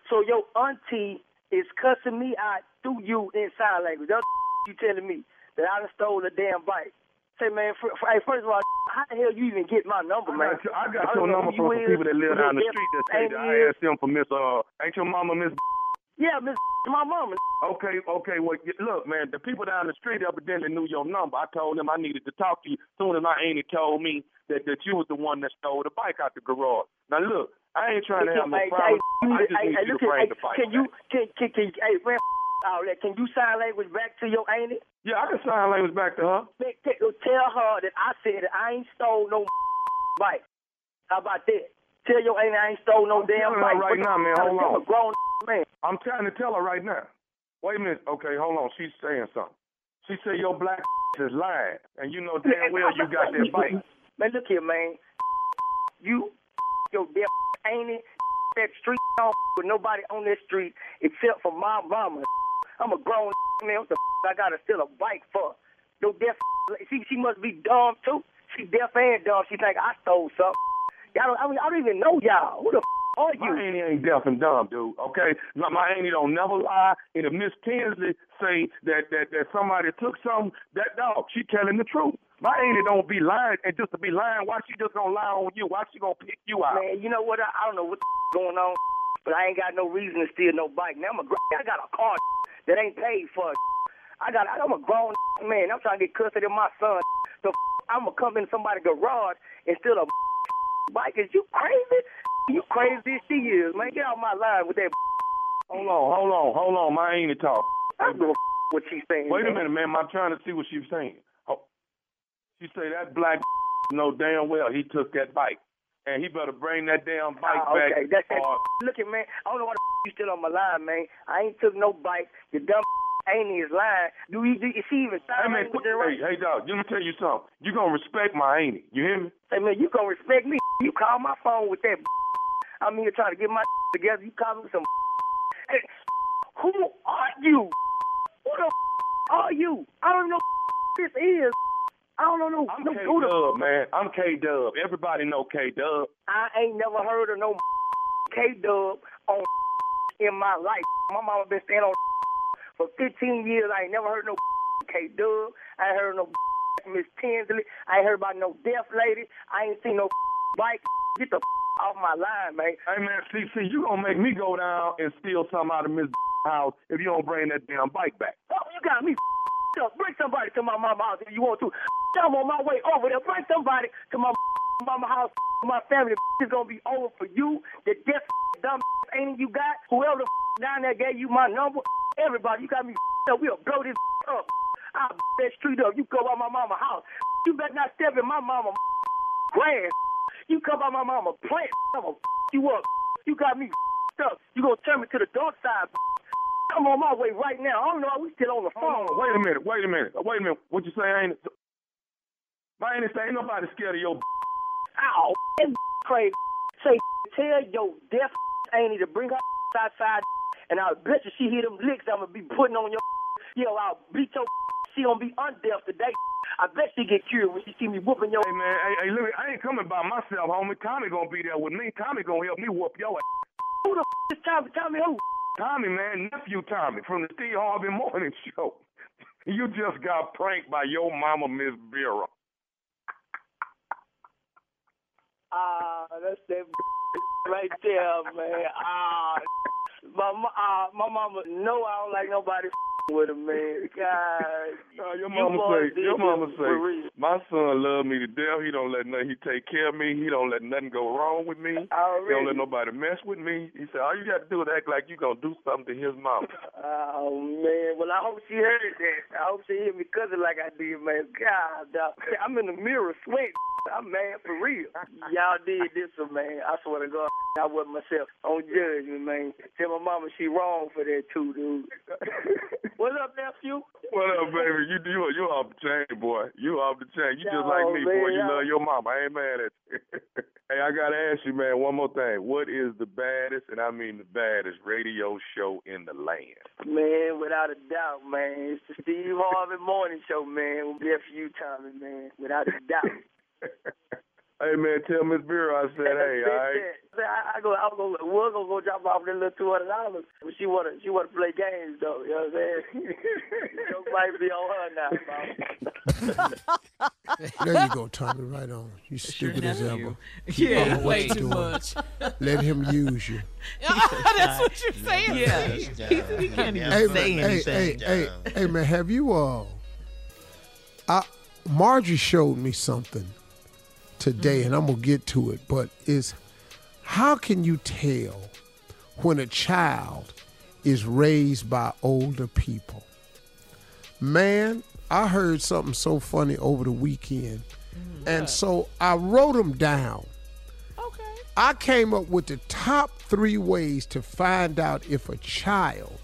So your auntie is cussing me out through you in sign language. That's you telling me that I done stole the damn bike. Say, man, for, for, hey, first of all, how the hell you even get my number, I man? got, your, I got I your don't number from you some people that live who down the street that say that I asked them for Miss, uh, ain't your mama Miss <laughs> Yeah, Miss <laughs> my mama. Okay, okay. Well, look, man, the people down the street evidently knew your number. I told them I needed to talk to you. Soon as my auntie told me that, that you was the one that stole the bike out the garage. Now, look, I ain't trying to have no Hey, problem. hey, I just hey, need hey, you look to at- bring hey, the bike Can you, back. can, can, can, hey, man, all that. Can you sign language back to your auntie? Yeah, I can sign language back to her. Tell her that I said that I ain't stole no <laughs> bike. How about that? Tell your auntie I ain't stole no damn telling her bike. right What now, man, hold I'm on. a grown <laughs> man. I'm trying to tell her right now. Wait a minute. Okay, hold on. She's saying something. She said your black <laughs> is lying, and you know damn well you got that bike. Man, look here, man. You, your damn auntie, that street on with nobody on that street except for my mama. I'm a grown <laughs> man. What the f- <laughs> I gotta steal a bike for? Your deaf. <laughs> She she must be dumb too. She deaf and dumb. She think I stole something. Y'all don't, I, mean, I don't even know y'all. Who the f- are you? My auntie ain't deaf and dumb, dude. Okay, my, my auntie don't never lie. And if Miss Tinsley say that that that somebody took something, that dog, she telling the truth. My auntie don't be lying, and just to be lying, why she just gonna lie on you? Why she gonna pick you out? Man, you know what? I, I don't know what the f- going on, but I ain't got no reason to steal no bike. Now I'm a I got a car that ain't paid for. I got I'm a grown man. I'm trying to get custody of my son. So I'm gonna come in somebody's garage and steal a bike. Is you crazy? You crazy as she is, man. Get out my line with that. Hold on, hold on, hold on. My auntie talk. I don't give a what she's saying. Wait a minute, man. I'm trying to see what she's saying. Oh, she say that black know damn well he took that bike, and he better bring that damn bike Ah, back. okay, that's that. or- <laughs> Look at man. I don't know why the <laughs> you still on my line, man. I ain't took no bike. The dumb <laughs> ain't is lying. Do you? Do, is she even Hey man, quit, right? hey, hey dog, let me tell you something. You gonna respect my ain't You hear me? Hey man, you gonna respect me? You call my phone with that. I'm here trying to get my together. You call me some. Hey, who are you? Who the are you? I don't know who this is. I don't know no. I'm no K Dub, man. I'm K Dub. Everybody know K Dub. I ain't never heard of no <laughs> K Dub on <laughs> in my life. My mama been staying on <laughs> for 15 years. I ain't never heard no K Dub. I ain't heard no Miss Tinsley. I ain't heard about no deaf lady. I ain't seen no bike. Get the off my line, man. Hey man, see, see, you gonna make me go down and steal something out of Miss house if you don't bring that damn bike back. Oh, you got me up. Bring somebody to my mama house if you want to. I'm on my way over there. Bring somebody to my <laughs> mama house. <laughs> My family <laughs> is gonna be over for you. The deaf dumb ain't you got. Whoever the down there gave you my number. Everybody, you got me up. We'll blow this up. I'll that street up. You go by my mama house. You better not step in my mama grass. You come by my mama plant. I'm gonna you up. You got me up. You gonna turn me to the dark side. I'm on my way right now. I don't know. We still on the phone. Wait a minute, wait a minute, wait a minute. What you say? Ain't? My say ain't nobody scared of your. Ow, that crazy. Say, tell your deaf auntie to bring her outside, and I'll bet you she hear them licks I'm gonna be putting on your. Yo, I'll beat your. She gonna be undeaf today. I bet she get cured when she see me whooping your. Hey man, hey, hey, look, I ain't coming by myself, homie. Tommy gonna be there with me. Tommy gonna help me whoop your ass. Who the f- is Tommy? Tommy who? Tommy, man, nephew Tommy from the Steve Harvey Morning Show. <laughs> You just got pranked by your mama, Miss Vera. Ah, that's that <laughs> right there, man. Ah, my ah, my mama. No, I don't like nobody <laughs> with him, man. God, Uh, your you mama boys say, your mama say, my son love me to death. He don't let nothing. He take care of me. He don't let nothing go wrong with me. <laughs> He don't let nobody mess with me. He said, all you got to do is act like you gonna do something to his mama. Oh man, well I hope she heard that. I hope she hear me cussing like I did, man. God, dog. I'm in the mirror sweating. I'm mad for real. Y'all did this one, man. I swear to God, I wasn't myself. Don't judge me, man. Tell my mama she wrong for that too, dude. <laughs> What's up, nephew? What up, baby? You you you off the chain, boy. You off the chain. You just like me, boy. man, You y'all- love your mama. I ain't mad at you. <laughs> hey, I gotta ask you, man, one more thing. What is the baddest, and I mean the baddest, radio show in the land? Man, without a doubt, man. It's the Steve Harvey Morning Show, man. With nephew Tommy, man. Without a doubt. <laughs> Hey man, tell Miss Vera I said, hey, all right. I, I go, I was gonna, was gonna go drop off that little two hundred dollars, but she wanna, she wanna play games though. You know what I'm saying? <laughs> Your might be on her now, There you go, Tommy. Right on. You stupid as nephew. ever. Yeah, Keep way too doing. much. Let him use you. <laughs> That's what you're saying. Yeah, Steve. he, he can't even Hey, say man, hey, anything. hey, hey, hey, man, have you uh I Margie showed me something today and I'm gonna get to it, but is how can you tell when a child is raised by older people? Man, I heard something so funny over the weekend. Mm-hmm. And so I wrote them down. Okay. I came up with the top three ways to find out if a child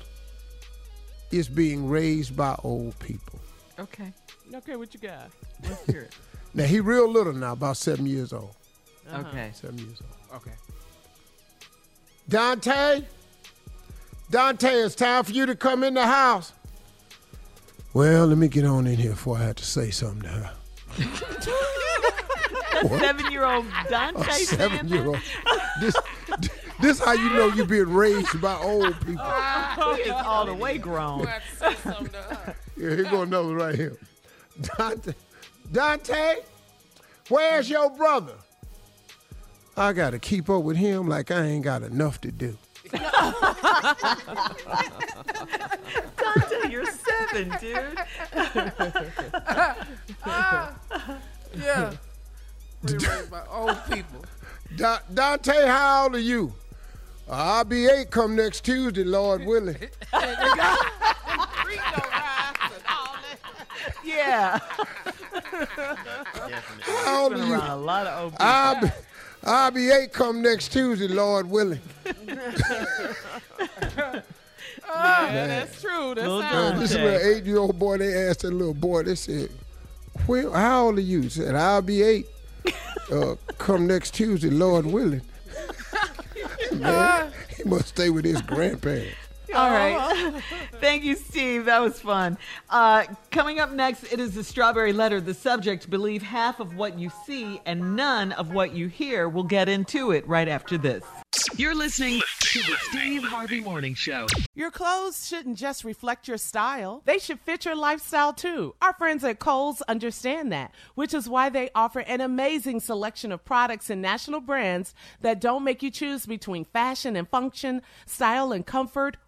is being raised by old people. Okay, Okay, what you got? let's hear it. <laughs> Now he real little now, about seven years old. Uh-huh. Okay. Seven years old. Okay. Dante, Dante, it's time for you to come in the house. Well, let me get on in here before I have to say something to her. <laughs> That seven-year-old Dante A seven year old. This, this how you know you're being raised by old people. <laughs> he is all the way grown. Yeah, here go another right here. Dante, Dante, where's your brother? I gotta keep up with him like I ain't got enough to do. Dante, you're seven, dude. <laughs> Yeah. We raised by old people. Da- Dante, how old are you? Uh, I'll be eight come next Tuesday, Lord <laughs> willing. <laughs> Yeah. How old are you? a lot of old. I'll be, I'll be eight come next Tuesday, Lord willing. <laughs> <laughs> Oh, that's true. That Little sounds this is where an eight year old boy, they asked that little boy, they said, well, how old are you? He said, I'll be eight. Uh, come next Tuesday, Lord willing. <laughs> Man, he must stay with his grandparents. All right. <laughs> Thank you, Steve. That was fun. Uh, coming up next, it is the Strawberry Letter. The subject believe half of what you see and none of what you hear. We'll get into it right after this. You're listening to the Steve Harvey Morning Show. Your clothes shouldn't just reflect your style, they should fit your lifestyle too. Our friends at Kohl's understand that, which is why they offer an amazing selection of products and national brands that don't make you choose between fashion and function, style and comfort.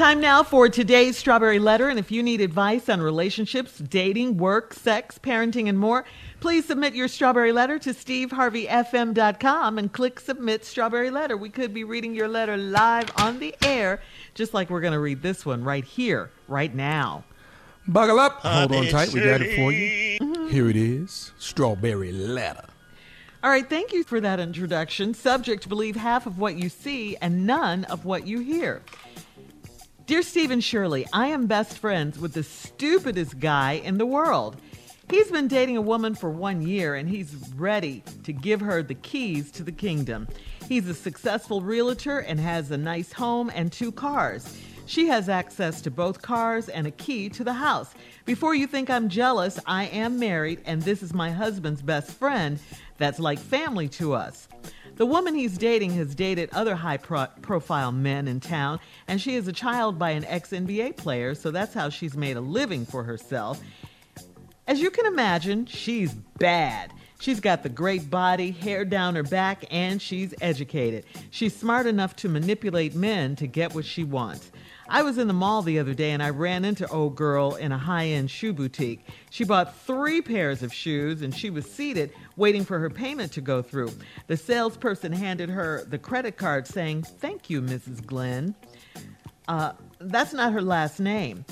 Time now for today's Strawberry Letter. And if you need advice on relationships, dating, work, sex, parenting, and more, please submit your Strawberry Letter to steveharveyfm.com and click Submit Strawberry Letter. We could be reading your letter live on the air, just like we're going to read this one right here, right now. Buckle up. Hold on tight. We got it for you. Mm-hmm. Here it is. Strawberry letter. All right, thank you for that introduction. Subject believe half of what you see and none of what you hear. Dear Stephen Shirley, I am best friends with the stupidest guy in the world. He's been dating a woman for one year and he's ready to give her the keys to the kingdom. He's a successful realtor and has a nice home and two cars. She has access to both cars and a key to the house. Before you think I'm jealous, I am married and this is my husband's best friend that's like family to us. The woman he's dating has dated other high pro- profile men in town, and she is a child by an ex NBA player, so that's how she's made a living for herself. As you can imagine, she's bad. She's got the great body, hair down her back, and she's educated. She's smart enough to manipulate men to get what she wants. I was in the mall the other day and I ran into old girl in a high-end shoe boutique. She bought three pairs of shoes and she was seated waiting for her payment to go through. The salesperson handed her the credit card saying, "Thank you, Mrs. Glenn." Uh, that's not her last name.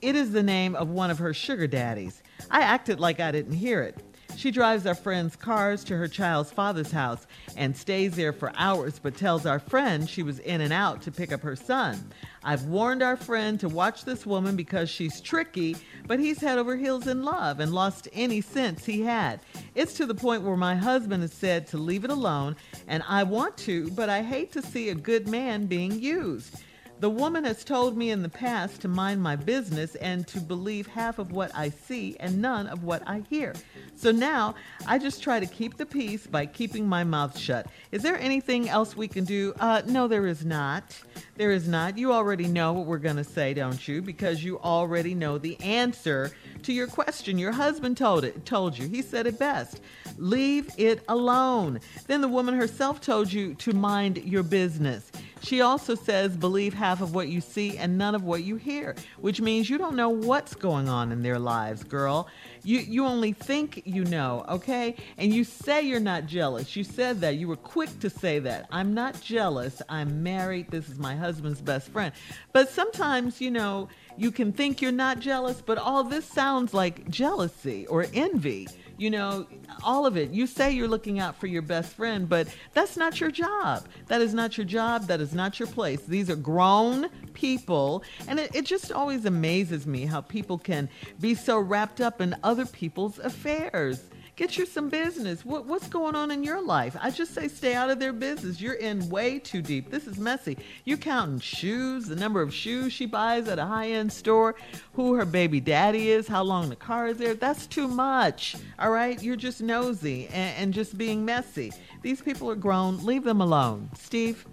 It is the name of one of her sugar daddies. I acted like I didn't hear it. She drives our friend's cars to her child's father's house and stays there for hours, but tells our friend she was in and out to pick up her son. I've warned our friend to watch this woman because she's tricky, but he's head over heels in love and lost any sense he had. It's to the point where my husband has said to leave it alone, and I want to, but I hate to see a good man being used. The woman has told me in the past to mind my business and to believe half of what I see and none of what I hear. So now I just try to keep the peace by keeping my mouth shut. Is there anything else we can do? Uh, no, there is not. There is not. You already know what we're going to say, don't you? Because you already know the answer to your question. Your husband told it, told you. He said it best. Leave it alone. Then the woman herself told you to mind your business. She also says believe half of what you see and none of what you hear, which means you don't know what's going on in their lives, girl. You you only think you know, okay? And you say you're not jealous. You said that. You were quick to say that. I'm not jealous. I'm married. This is my husband's best friend. But sometimes, you know, you can think you're not jealous, but all this sounds like jealousy or envy you know, all of it. You say you're looking out for your best friend, but that's not your job. That is not your job. That is not your place. These are grown people. And it, it just always amazes me how people can be so wrapped up in other people's affairs. Get you some business. What, what's going on in your life? I just say stay out of their business. You're in way too deep. This is messy. You counting shoes, the number of shoes she buys at a high-end store, who her baby daddy is, how long the car is there. That's too much. All right? You're just nosy and, and just being messy. These people are grown. Leave them alone. Steve?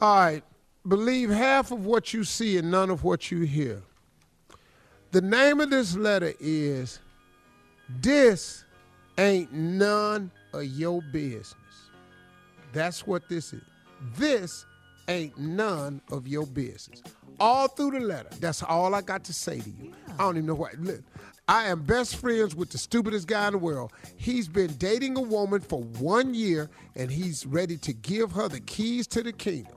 All right. Believe half of what you see and none of what you hear. The name of this letter is This Ain't None of Your Business. That's what this is. This ain't none of your business. All through the letter. That's all I got to say to you. I don't even know what. Look, I am best friends with the stupidest guy in the world. He's been dating a woman for one year and he's ready to give her the keys to the kingdom.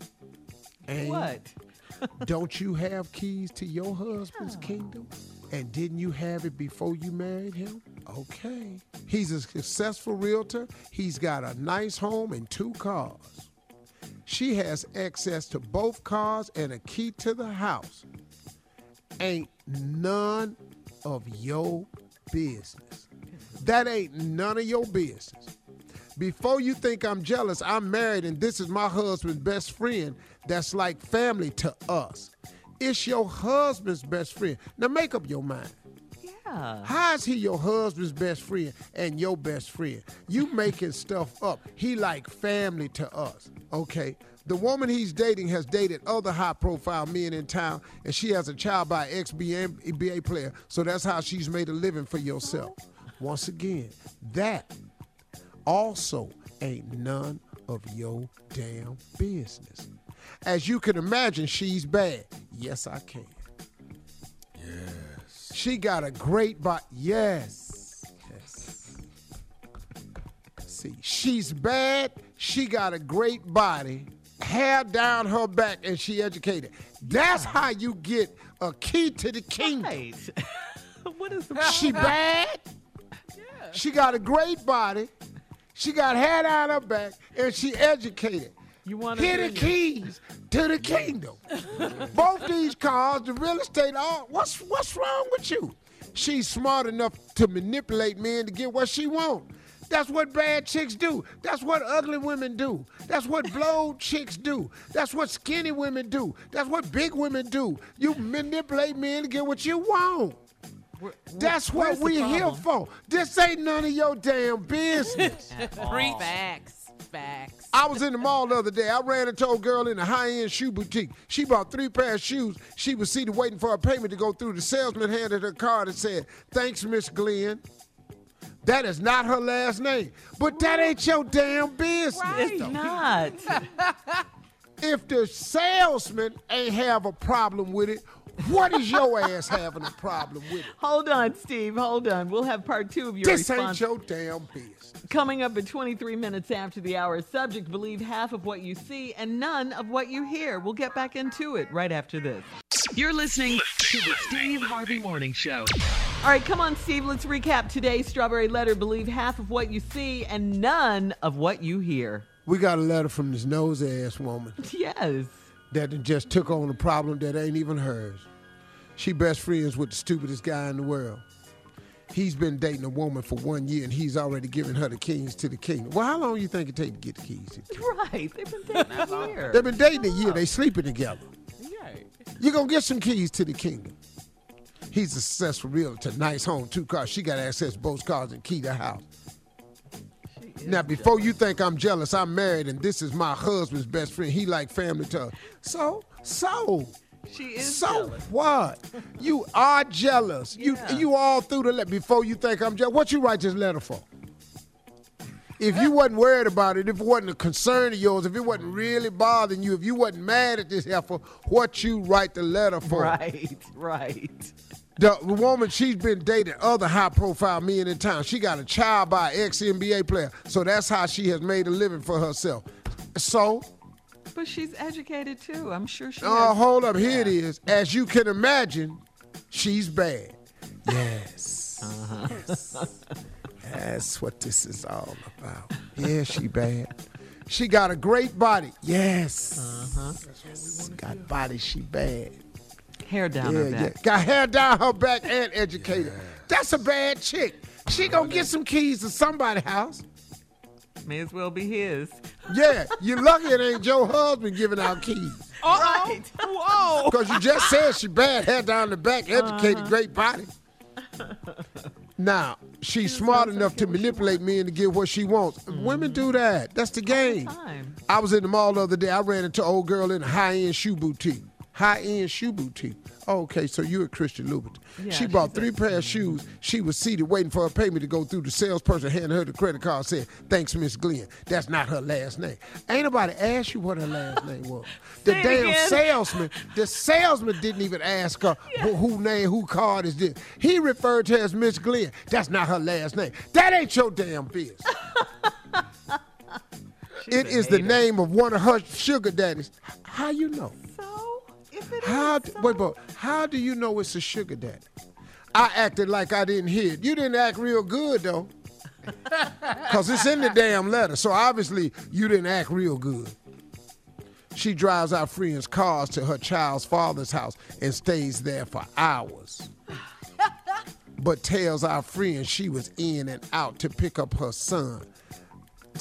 And What? <laughs> don't you have keys to your husband's kingdom? And didn't you have it before you married him? Okay. He's a successful realtor. He's got a nice home and two cars. She has access to both cars and a key to the house. Ain't none of your business. That ain't none of your business. Before you think I'm jealous, I'm married and this is my husband's best friend that's like family to us. It's your husband's best friend. Now make up your mind. Yeah. How is he your husband's best friend and your best friend? You making stuff up. He like family to us. Okay. The woman he's dating has dated other high profile men in town, and she has a child by an ex NBA player, so that's how she's made a living for yourself. Once again, that also ain't none of your damn business. As you can imagine, she's bad. Yes, I can. Yes. She got a great body. Yes. Yes. See, she's bad. She got a great body, hair down her back, and she educated. That's how you get a key to the kingdom. <laughs> what is the She bad. She got a great body. She got hair down her back, and she educated. You want Here the keys to the kingdom. Both these cars, the real estate, all what's what's wrong with you? She's smart enough to manipulate men to get what she want. That's what bad chicks do. That's what ugly women do. That's what blowed chicks do. That's what skinny women do. That's what big women do. You manipulate men to get what you want. That's what where's the we here for. This ain't none of your damn business. <laughs> Preach. Facts. Facts. I was in the mall the other day. I ran into a girl in a high-end shoe boutique. She bought three pairs of shoes. She was seated waiting for her payment to go through. The salesman handed her a card and said, "Thanks, Miss Glenn." That is not her last name, but that ain't your damn business. It's not. <laughs> if the salesman ain't have a problem with it, what is your ass having a problem with it? Hold on, Steve. Hold on. We'll have part two of your This response. ain't your damn business. Coming up at 23 minutes after the hour, subject believe half of what you see and none of what you hear. We'll get back into it right after this. You're listening to the Steve Harvey Morning Show. All right, come on, Steve. Let's recap today's strawberry letter. Believe half of what you see and none of what you hear. We got a letter from this nose ass woman <laughs> Yes. That just took on a problem that ain't even hers. She best friends with the stupidest guy in the world. He's been dating a woman for one year and he's already given her the keys to the kingdom. Well, how long you think it take to get the keys? To the kingdom? <laughs> Right. They've been dating a year. They've been dating a year. They sleeping together. You're gonna get some keys to the kingdom. He's a successful realtor, nice home, two cars. She got access to both cars and key to the house. Now, before you think I'm jealous, I'm married and this is my husband's best friend. He like family to her. So, so. She is so jealous. what? You are jealous. You you all through the letter before you think I'm jealous. What you write this letter for? If you wasn't worried about it, if it wasn't a concern of yours, if it wasn't really bothering you, if you wasn't mad at this heifer, what you write the letter for? Right, <laughs> right. The woman, she's been dating other high profile men in town. She got a child by an ex NBA player. So that's how she has made a living for herself. So, But she's educated too. I'm sure she oh, has- hold up. Here it is. As you can imagine, she's bad. Yes. Uh-huh. That's what this is all about. Yeah, she bad. She got a great body. Yes. Uh-huh. Yes. Got body, she bad. Hair down yeah, her back. yeah. Got hair down her back and educated. That's a bad chick. She gonna get some keys to somebody's house. May as well be his. Yeah, you lucky it ain't your husband giving out keys. Right. Whoa. Because you just said she bad, hair down the back, educated, Uh-huh. great body. <laughs> Now, she's smart enough to manipulate men to get what she wants. Women do that. That's the game. time. I was in the mall the other day. I ran into an old girl in a high-end shoe boutique. High-end shoe boutique. Okay, so you're a Christian Louboutin. Yeah, she bought three pair of shoes. She was seated waiting for her payment to go through. The salesperson handed her the credit card said, thanks, Miss Glenn. That's not her last name. Ain't nobody asked you what her last name was. <laughs> The damn again. salesman, the salesman didn't even ask her who, who name, who card is this. He referred to her as Miss Glenn. That's not her last name. That ain't your damn business. <laughs> it is the name of one of her sugar daddies. How you know? So, if it How d- wait, but how do you know it's a sugar daddy? I acted like I didn't hear it. You didn't act real good though. <laughs> Cause it's in the damn letter. So obviously you didn't act real good. She drives our friends' cars to her child's father's house and stays there for hours. <laughs> but tells our friend she was in and out to pick up her son.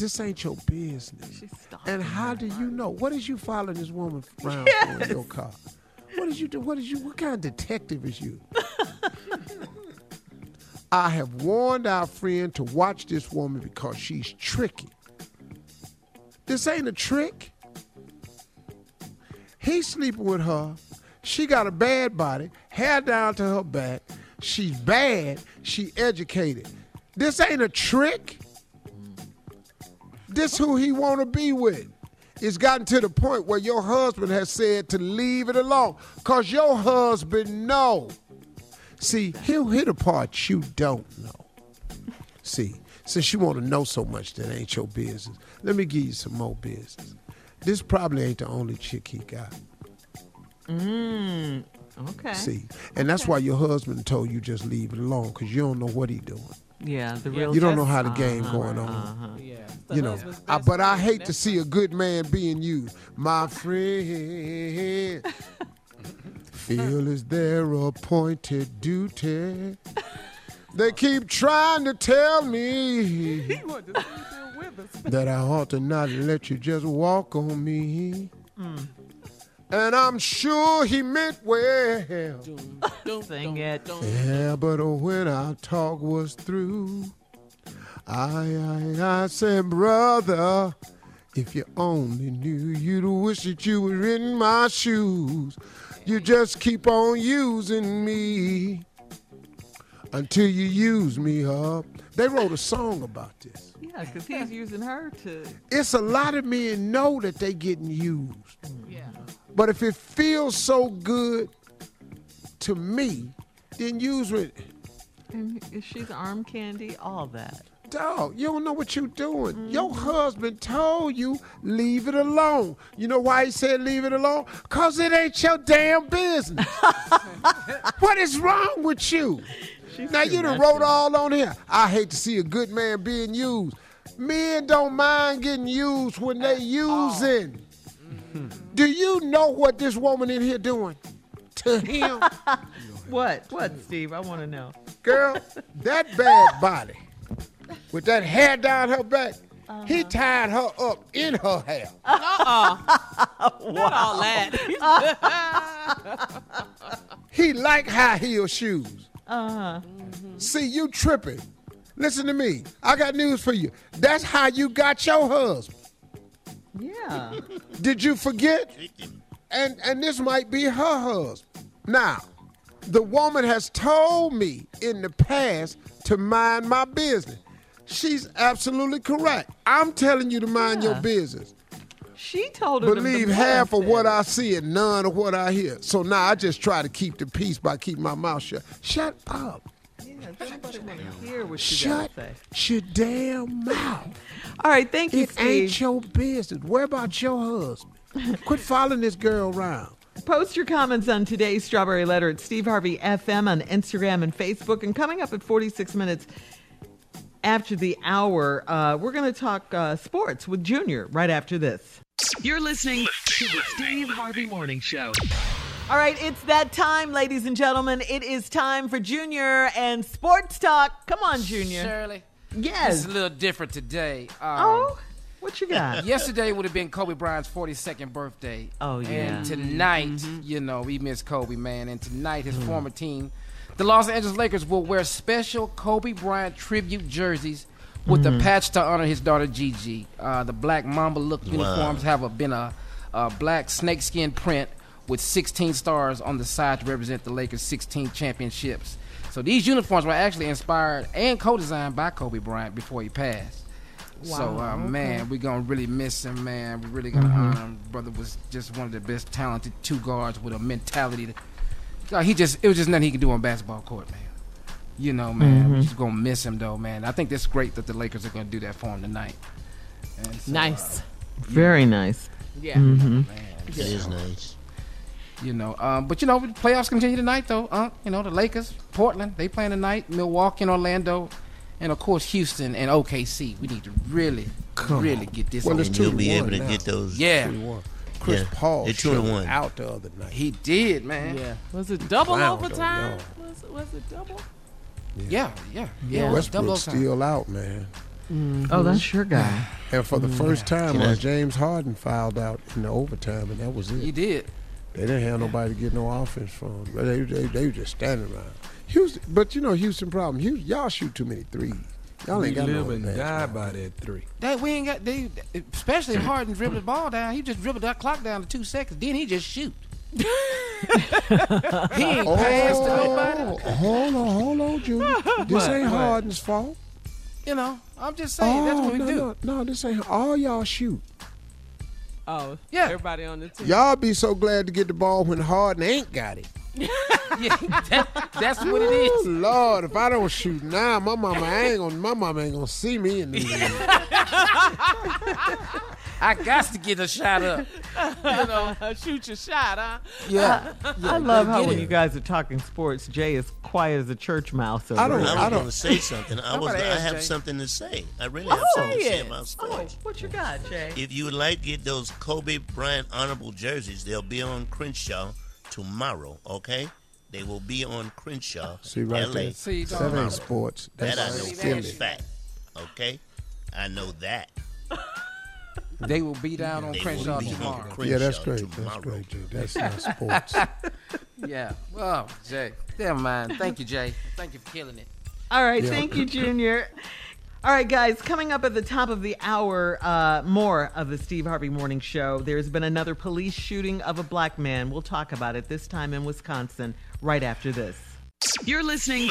This ain't your business. And how do you know? What is you following this woman around for in your car? What is you do? What is you? What kind of detective is you? <laughs> I have warned our friend to watch this woman because she's tricky. This ain't a trick. He's sleeping with her. She got a bad body, hair down to her back. She's bad. She educated. This ain't a trick. This who he want to be with. It's gotten to the point where your husband has said to leave it alone. Cause your husband know. See, he'll hit a part you don't know. See, since you want to know so much that ain't your business, let me give you some more business. This probably ain't the only chick he got. Mm. Okay. See, and that's why your husband told you just leave it alone because you don't know what he doing. Yeah, the real. You don't know how the game Uh-huh, going on. uh-huh. Yeah. You know, I, but I hate to see a good man being used. My friend, feel is their appointed duty. They keep trying to tell me that I ought to not let you just walk on me. And I'm sure he meant well. Sing it. Yeah, but oh, when our talk was through, I, I, I said, brother, if you only knew, you'd wish that you were in my shoes. You just keep on using me. Until you use me, Hub. They wrote a song about this. Yeah, because he's using her to. It's a lot of men know that they getting used. Yeah. But if it feels so good to me, then use it. Mm-hmm. And she's arm candy, all that. Dog, you don't know what you're doing. Your mm-hmm. husband told you leave it alone. You know why he said leave it alone? Cause it ain't your damn business. <laughs> what is wrong with you? now you done wrote all on here. I hate to see a good man being used. Men don't mind getting used when they using. Do you know what this woman in here doing to him? <laughs> What? What, Steve? I want to know. Girl, that bad body with that hair down her back, he tied her up in her hair. Uh-uh. Not all that. <laughs> He like high heel shoes. Uh-huh. See, you tripping. Listen to me. I got news for you. That's how you got your husband. Yeah. Did you forget? And and this might be her husband. Now, the woman has told me in the past to mind my business. She's absolutely correct. I'm telling you to mind your business. She told her Believe half of what. I see and none of what I hear. So now I just try to keep the peace by keeping my mouth shut. Shut up. Yeah, everybody want to hear what you Shut got to say. your damn mouth. <laughs> All right, thank you, It Steve. ain't your business. Worry about your husband. <laughs> Quit following this girl around. Post your comments on today's Strawberry Letter at Steve Harvey FM on Instagram and Facebook. And coming up at 46 minutes after the hour, uh, we're going to talk uh, sports with Junior right after this. You're listening to the Steve Harvey Morning Show. All right, it's that time, ladies and gentlemen. It is time for Junior and Sports Talk. Come on, Junior. Shirley. Yes. It's a little different today. Um, Oh, what you got? <laughs> Yesterday would have been Kobe Bryant's 42nd birthday. Oh, yeah. And tonight, you know, we miss Kobe, man. And tonight, his former team, the Los Angeles Lakers, will wear special Kobe Bryant tribute jerseys with a patch to honor his daughter Gigi. Uh, the black Mamba look uniforms have a, been a, a black snakeskin print with 16 stars on the side to represent the Lakers' 16 championships. So these uniforms were actually inspired and co-designed by Kobe Bryant before he passed. so Wow, uh, okay. man, we're gonna really miss him, man. We're really gonna honor him. Brother was just one of the best talented two guards with a mentality. To, God, he just it was just nothing he could do on basketball court, man. You know, man, we're Mhm. just gonna miss him though, man. I think that's great that the Lakers are gonna do that for him tonight. And so, Nice. uh, Very nice. Yeah. Mhm. It is nice. You know, um, but you know, playoffs continue tonight though. Uh, you know, the Lakers, Portland, they playing tonight. Milwaukee and Orlando, and of course Houston and OKC. We need to really, Come really on. get this. Well, on. it's And two you'll to be one able to now. get those. Yeah, Two to one. Chris Yeah. Paul They're two one. out the other night. he did, man. Yeah. Was it double Clowned overtime? Was, was it double? Yeah, yeah, yeah. Yeah. Double Westbrook's overtime. still out, man. Oh, that's your guy. And for the first time, Can uh, James Harden fouled out in the overtime, and that was it. He did. They didn't have nobody to get no offense from. But they, they, they were just standing around. Houston, but you know Houston problem. Houston, y'all shoot too many threes. Y'all we ain't got live no and advantage, die man. by that three. That we ain't got. They especially Harden dribbled the ball down. He just dribbled that clock down to two seconds. Then he just shoot. <laughs> he ain't oh, passed to nobody. Oh, hold on, hold on, Junior. <laughs> This What? ain't What? Harden's fault. You know, I'm just saying that's Oh, what we no, do. no, no, this ain't. All y'all shoot. Oh, Yeah. Everybody on the team. Y'all be so glad to get the ball when Harden ain't got it. <laughs> Yeah, that, that's what it is. Ooh. Lord, if I don't shoot now, my mama ain't gonna. My mama ain't gonna see me in the league. <laughs> I got to get a shot up. <laughs> you know, shoot your shot, huh? Yeah. Uh, I love how when it. you guys are talking sports, Jay is quiet as a church mouse. Over I don't- there. I was don't- going to say something. I was. I have Jay. something to say. I really oh, have Oh, something to say yes. about Oh, sports. what you got, Jay? If you would like to get those Kobe Bryant honorable jerseys, they'll be on Crenshaw tomorrow. Okay, they will be on Crenshaw, See right LA. there. See, that tomorrow. ain't sports. That I know silly. for a fact. Okay, I know that. They will be down on They will Crenshaw be on tomorrow. Crenshaw Yeah, that's great. That's great, Jay. That's not sports. <laughs> Yeah. Well, Jay. Never mind. Thank you, Jay. Thank you for killing it. All right, Yeah. thank you, Junior. All right, guys, coming up at the top of the hour, uh, more of the Steve Harvey Morning Show. There's been another police shooting of a black man. We'll talk about it this time in Wisconsin right after this. You're listening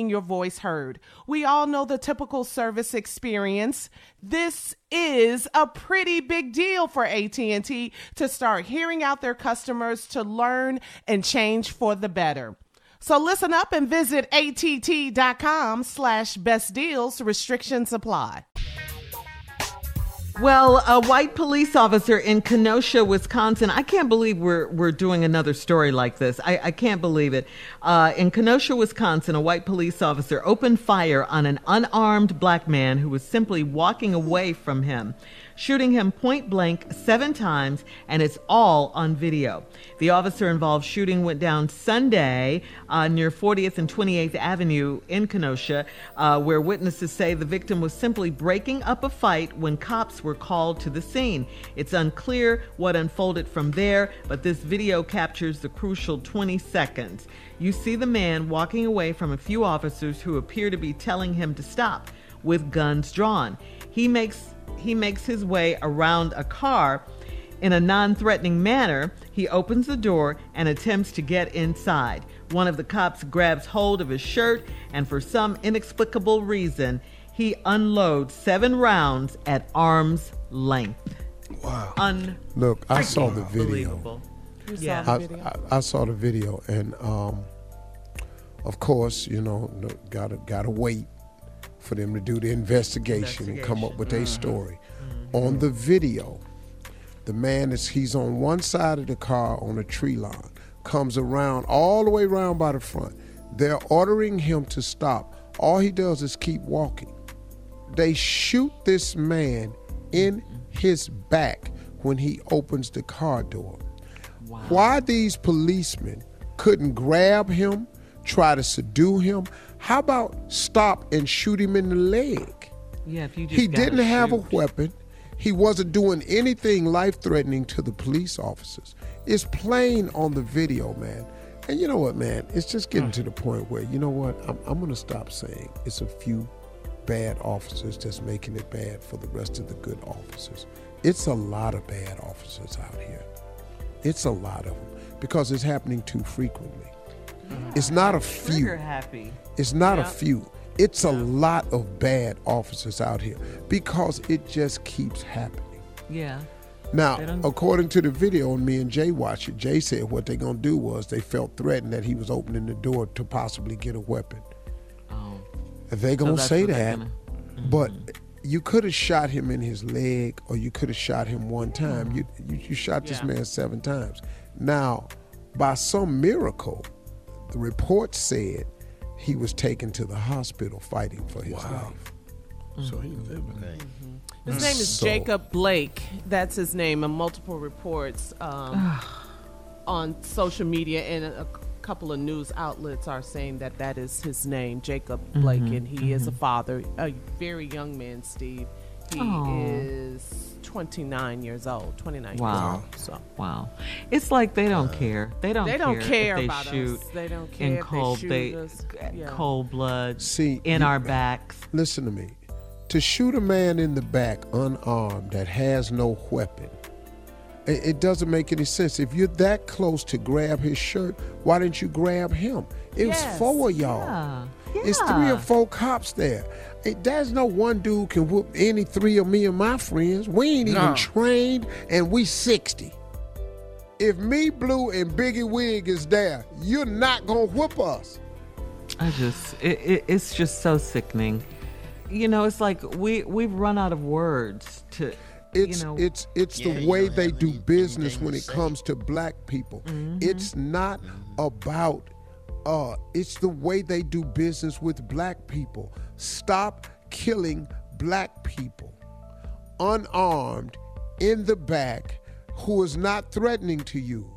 your voice heard. We all know the typical service experience. This is a pretty big deal for AT&T to start hearing out their customers to learn and change for the better. So listen up and visit att.com slash best deals. Restrictions apply. Well, a white police officer in Kenosha, Wisconsin. I can't believe we're we're doing another story like this. I, I can't believe it. Uh, in Kenosha, Wisconsin, a white police officer opened fire on an unarmed black man who was simply walking away from him shooting him point blank seven times, and it's all on video. The officer involved shooting went down Sunday uh, near 40th and 28th Avenue in Kenosha, uh, where witnesses say the victim was simply breaking up a fight when cops were called to the scene. It's unclear what unfolded from there, but this video captures the crucial 20 seconds. You see the man walking away from a few officers who appear to be telling him to stop with guns drawn. He makes he makes his way around a car in a non threatening manner. He opens the door and attempts to get inside. One of the cops grabs hold of his shirt, and for some inexplicable reason, he unloads seven rounds at arm's length. Wow. Un- Look, I saw the video. Unbelievable. Saw Yeah. the I, video? I, I saw the video, and um, of course, you know, gotta gotta wait for them to do the investigation, and come up with their mm-hmm. story. Mm-hmm. On the video, the man is he's on one side of the car on a tree line, comes around all the way around by the front. They're ordering him to stop. All he does is keep walking. They shoot this man in his back when he opens the car door. Why these policemen couldn't grab him, try to subdue him? How about stop and shoot him in the leg? Yeah, if you just He didn't have a weapon. He wasn't doing anything life threatening to the police officers. It's plain on the video, man. And you know what, man? It's just getting mm. to the point where, you know what? I'm, I'm going to stop saying it's a few bad officers that's making it bad for the rest of the good officers. It's a lot of bad officers out here. It's a lot of them because it's happening too frequently. It's not a few. It's not a few. It's a lot of bad officers out here because it just keeps happening. Yeah. Now, according to the video, and me and Jay watched it, Jay said what they're going to do was they felt threatened that he was opening the door to possibly get a weapon. Oh. They're So going to that's say that. gonna- But you could have shot him in his leg or you could have shot him one time. You, you, you shot this Yeah. man seven times. Now, by some miracle, the report said he was taken to the hospital fighting for his life. So he living. His name is So- Jacob Blake. That's his name, and multiple reports um, on social media and a, a couple of news outlets are saying that that is his name, Jacob Blake, Mhm, and he is a mhm. father, a very young man, Steve. He Aw. is 29 years old, 29 Wow. years old. So. Wow. It's like they don't uh, care. They don't They care. don't if care they about us. shoot They don't care in if they cold shoot they, us. Yeah. cold blood See, in you- our backs. Listen to me. To shoot a man in the back unarmed that has no weapon, it, it doesn't make any sense. If you're that close to grab his shirt, why didn't you grab him? It was four of y'all. Yeah. It's three or four cops there. Hey, there's no one dude can whoop any three of me and my friends. We ain't even No. trained, and we 60. If me, Blue, and Biggie Wig is there, you're not gonna whoop us. I just, it, it, it's just so sickening. You know, it's like we we've run out of words to. It's you know, it's it's Yeah, the way they do business when it comes to black people. Mhm. It's not about uh it's the way they do business with black people. Stop killing black people unarmed in the back who is not threatening to you.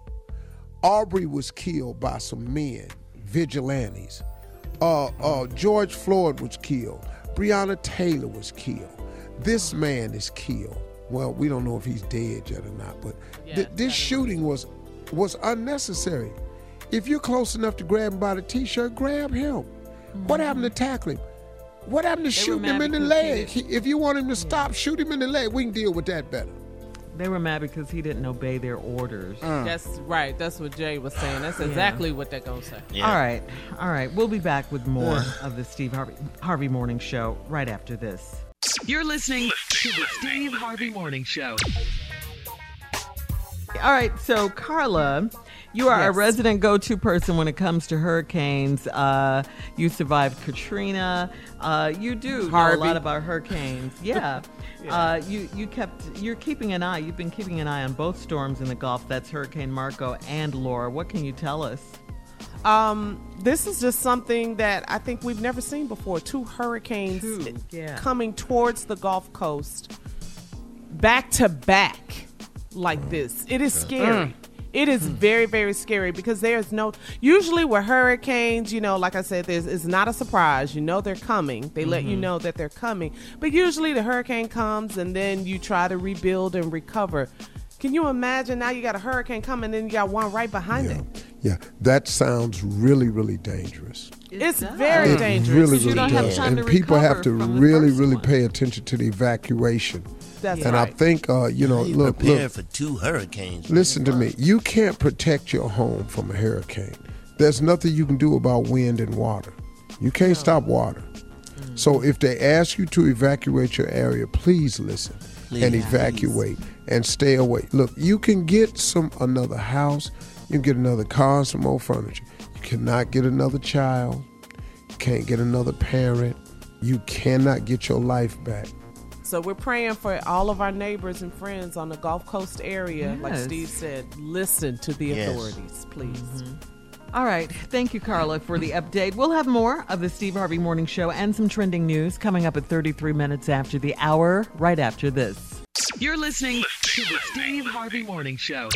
Arbery was killed by some men, vigilantes. Uh, uh, George Floyd was killed. Breonna Taylor was killed. This man is killed. Well, we don't know if he's dead yet or not, but th- this shooting was was unnecessary. If you're close enough to grab him by the t-shirt, grab him. What happened to tackle him? What happened to They shooting him in the leg? He- if you want him to stop, shoot him in the leg. We can deal with that better. They were mad because he didn't obey their orders. Uh. That's right. That's what Jay was saying. That's Yeah. exactly what they're gonna say. All right, all right. We'll be back with more of the Steve Harvey Harvey Morning Show right after this. You're listening to the Steve Harvey Morning Show. All right, so Carla, you are a Yes. resident go-to person when it comes to hurricanes. Uh, you survived Katrina. Uh, you do know a lot about hurricanes. <laughs> Yeah. Yeah. Uh, you you kept you're keeping an eye. You've been keeping an eye on both storms in the Gulf. That's Hurricane Marco and Laura. What can you tell us? Um, this is just something that I think we've never seen before. Two hurricanes Two, yeah. coming towards the Gulf Coast, back to back, like this. It is scary. Mm. It is very, very scary because there's no. Usually, with hurricanes, you know, like I said, there's it's not a surprise. You know they're coming. They let you Mhm. know that they're coming. But usually, the hurricane comes and then you try to rebuild and recover. Can you imagine now you got a hurricane coming, and then you got one right behind it? Yeah, that sounds really, really dangerous. It's very it dangerous. Really, you really don't have does. time and people have to really, really one. pay attention to the evacuation. That's and I think, uh, you know, you look, prepare look. for two hurricanes. Listen to me. You can't protect your home from a hurricane. There's nothing you can do about wind and water. You can't stop water. So if they ask you to evacuate your area, please listen and Please. evacuate and stay away. Look, you can get some another house, you can get another car, and some more furniture. You cannot get another child. You can't get another parent. You cannot get your life back. So we're praying for all of our neighbors and friends on the Gulf Coast area. Like Steve said, listen to the Yes. authorities, please. Mm-hmm. All right. Thank you, Carla, for the update. We'll have more of the Steve Harvey Morning Show and some trending news coming up at 33 minutes after the hour, right after this. You're listening to the Steve Harvey Morning Show.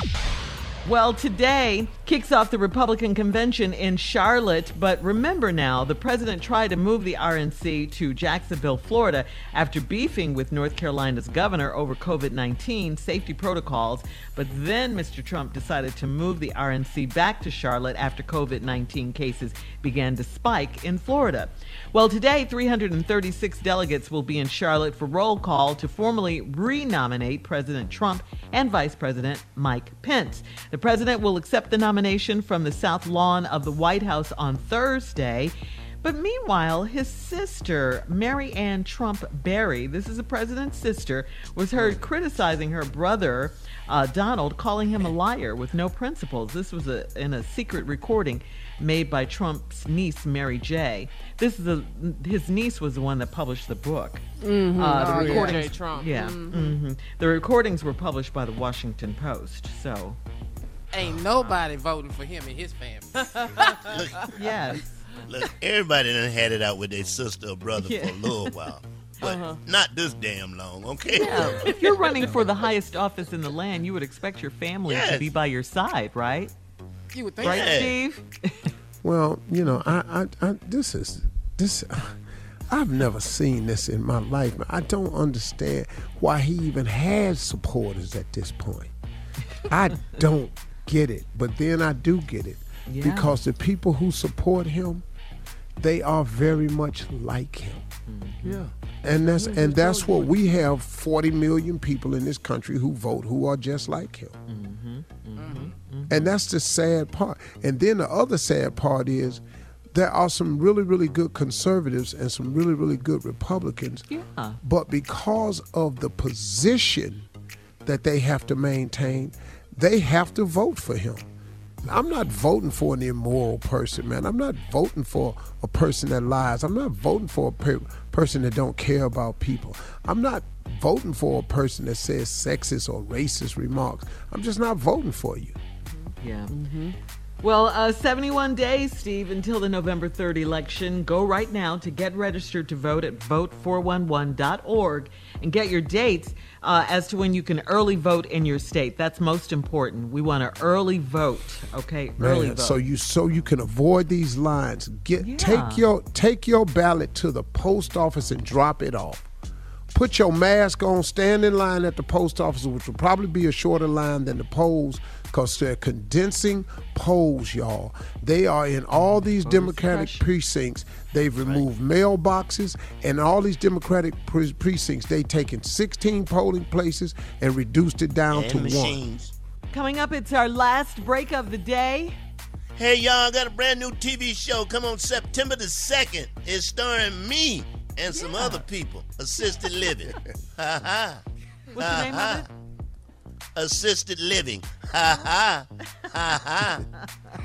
Well, today kicks off the Republican convention in Charlotte, but remember now, the president tried to move the RNC to Jacksonville, Florida, after beefing with North Carolina's governor over COVID 19 safety protocols. But then Mr. Trump decided to move the RNC back to Charlotte after COVID 19 cases began to spike in Florida. Well, today, 336 delegates will be in Charlotte for roll call to formally re-nominate President Trump and Vice President Mike Pence. The president will accept the nomination from the South Lawn of the White House on Thursday. But meanwhile, his sister, Mary Ann Trump Barry, this is the president's sister, was heard criticizing her brother, uh, Donald, calling him a liar with no principles. This was a, in a secret recording made by Trump's niece, Mary J. This is a, his niece was the one that published the book. Mhm. Uh, the Oh, yeah. recordings, J. Trump. yeah, Mhm. mhm. the recordings were published by the Washington Post. So, Ain't nobody voting for him and his family. <laughs> yes. Look, everybody done had it out with their sister or brother Yeah. for a little while. But Uh-huh. not this damn long, okay? Yeah, if you're running for the highest office in the land, you would expect your family to be by your side, right? You would think Right, so. Steve? <laughs> Well, you know, I, I, I this is this. I've never seen this in my life. I don't understand why he even has supporters at this point. I don't get it, but then I do get it Yeah. because the people who support him, they are very much like him. Mm-hmm. Yeah. And that's and that's what we have 40 million people in this country who vote who are just like him. Mm-hmm. Mm-hmm. And that's the sad part. And then the other sad part is there are some really, really good conservatives and some really, really good Republicans. Yeah. But because of the position that they have to maintain, they have to vote for him. I'm not voting for an immoral person, man. I'm not voting for a person that lies. I'm not voting for a per- person that don't care about people. I'm not voting for a person that says sexist or racist remarks. I'm just not voting for you. Yeah. Mm-hmm. Well, uh, 71 days, Steve, until the November 3rd election. Go right now to get registered to vote at vote411.org and get your dates uh, as to when you can early vote in your state. That's most important. We want to early vote, okay? Early vote. so you so you can avoid these lines. Get Yeah. take your take your ballot to the post office and drop it off. Put your mask on, stand in line at the post office, which will probably be a shorter line than the polls, because they're condensing polls, y'all. They are in all these oh, Democratic precincts. They've removed mailboxes, and all these Democratic pre- precincts, They've taken 16 polling places and reduced it down And to one. machines. Coming up, it's our last break of the day. Hey, y'all, got a brand new TV show come on September the 2nd. It's starring me and some other people. Assisted living. <laughs> Ha ha. What's the name of it? Assisted living. <laughs> Ha ha. Ha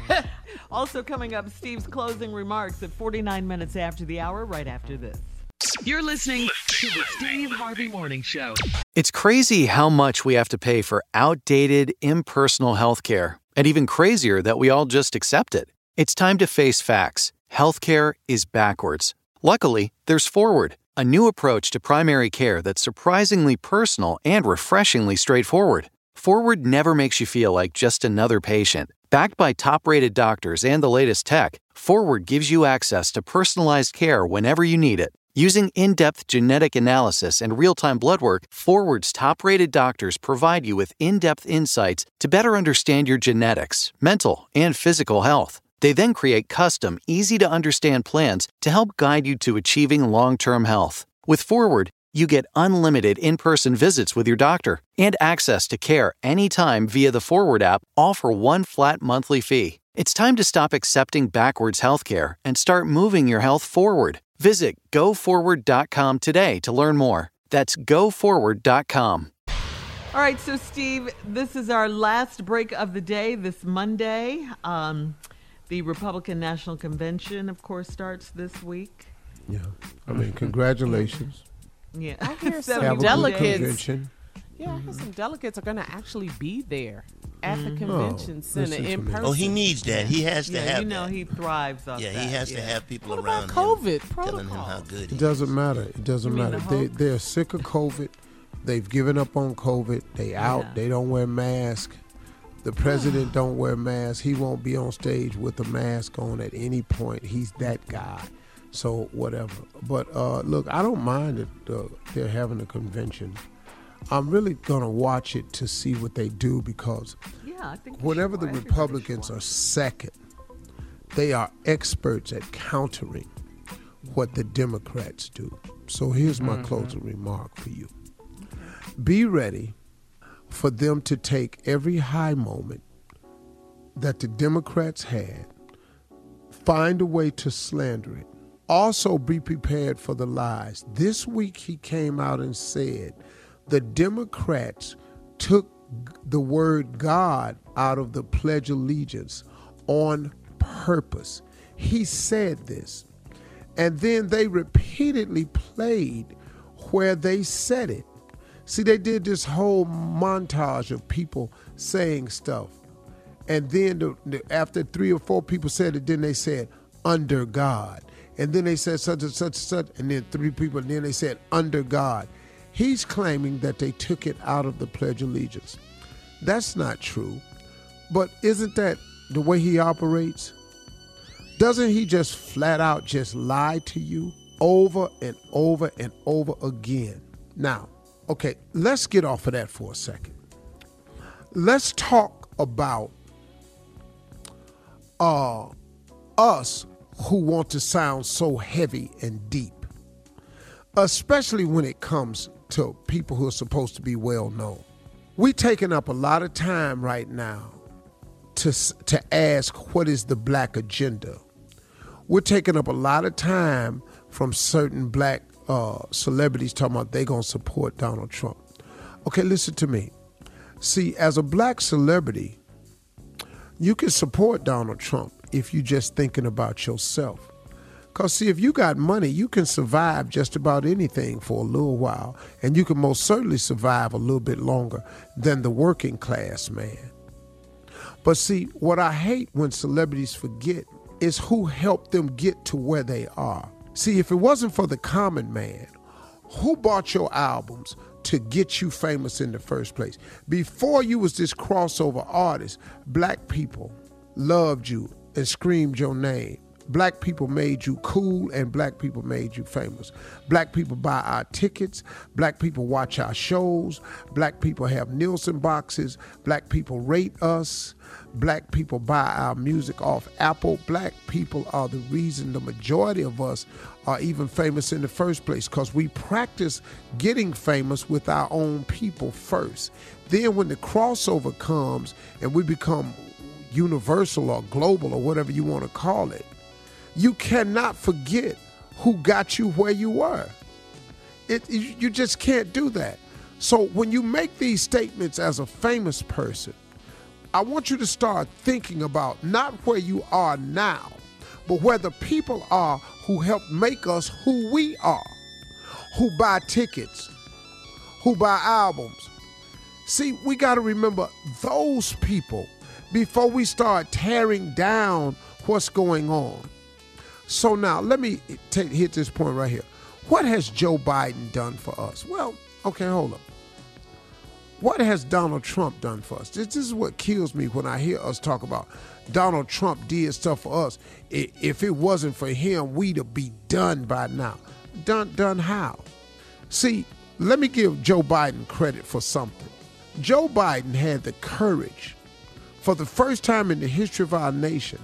ha. <laughs> Also coming up, Steve's closing remarks at 49 minutes after the hour, right after this. You're listening to the Steve Harvey Morning Show. It's crazy how much we have to pay for outdated, impersonal healthcare, and even crazier that we all just accept it. It's time to face facts. Healthcare is backwards. Luckily, there's Forward, a new approach to primary care that's surprisingly personal and refreshingly straightforward. Forward never makes you feel like just another patient. Backed by top rated doctors and the latest tech, Forward gives you access to personalized care whenever you need it. Using in depth genetic analysis and real time blood work, Forward's top rated doctors provide you with in depth insights to better understand your genetics, mental, and physical health. They then create custom, easy to understand plans to help guide you to achieving long term health. With Forward, you get unlimited in person visits with your doctor and access to care anytime via the Forward app, all for one flat monthly fee. It's time to stop accepting backwards healthcare and start moving your health forward. Visit goforward.com today to learn more. That's goforward.com. All right, so Steve, this is our last break of the day this Monday. Um, the Republican National Convention, of course, starts this week. Yeah. I mean, congratulations. Yeah. I <laughs> hear some delegates. convention. Yeah, I hear some delegates are going to actually be there at the Mhm. convention Oh, center in person. Oh, he needs that. He has to yeah, have you know that. he thrives off Yeah, that. he has to yeah. have people What around about COVID him telling him how good he It doesn't matter. It doesn't You matter. the they they're sick of COVID. They've given up on COVID. They out. Yeah. They don't wear masks. The president don't wear masks. He won't be on stage with a mask on at any point. He's that guy. So whatever. But uh, look, I don't mind that uh, they're having a convention. I'm really gonna watch it to see what they do because Yeah, I think whenever the. Republicans are second, they are experts at countering what the Democrats do. So here's my Mm-hmm. closing remark for you. Be ready for them to take every high moment that the Democrats had, find a way to slander it. Also, be prepared for the lies. This week, he came out and said the Democrats took the word God out of the Pledge of Allegiance on purpose. He said this. And then they repeatedly played where they said it. See, they did this whole montage of people saying stuff. And then the, the- after three or four people said it, then they said, under God. And then they said such and such and such. And then three people, and then they said, under God. He's claiming that they took it out of the Pledge of Allegiance. That's not true. But isn't that the way he operates? Doesn't he just flat out just lie to you over and over and over again? Now, okay, let's get off of that for a second. Let's talk about uh us who want to sound so heavy and deep, especially when it comes to people who are supposed to be well known. We're taking up a lot of time right now to to ask what is the black agenda. We're taking up a lot of time from certain black uh, celebrities talking about they're gonna support Donald Trump. Okay, listen to me. See, as a black celebrity, You can support Donald Trump if you're just thinking about yourself. Because, see, if you got money, you can survive just about anything for a little while, and you can most certainly survive a little bit longer than the working class man. But, see, what I hate when celebrities forget is who helped them get to where they are. See, if it wasn't for the common man, who bought your albums to get you famous in the first place? Before you was this crossover artist, black people loved you and screamed your name. Black people made you cool and black people made you famous. Black people buy our tickets. Black people watch our shows. Black people have Nielsen boxes. Black people rate us. Black people buy our music off Apple. Black people are the reason the majority of us are even famous in the first place because we practice getting famous with our own people first. Then, when the crossover comes and we become universal or global or whatever you want to call it, you cannot forget who got you where you were. It, you just can't do that. So when you make these statements as a famous person, I want you to start thinking about not where you are now, but where the people are who helped make us who we are, who buy tickets, who buy albums. See, we got to remember those people before we start tearing down what's going on. So now let me take, hit this point right here. What has Joe Biden done for us? Well, okay, hold up. What has Donald Trump done for us? This, this is what kills me when I hear us talk about Donald Trump did stuff for us. If it wasn't for him, we'd be done by now. Done, done how? See, let me give Joe Biden credit for something. Joe Biden had the courage, for the first time in the history of our nation,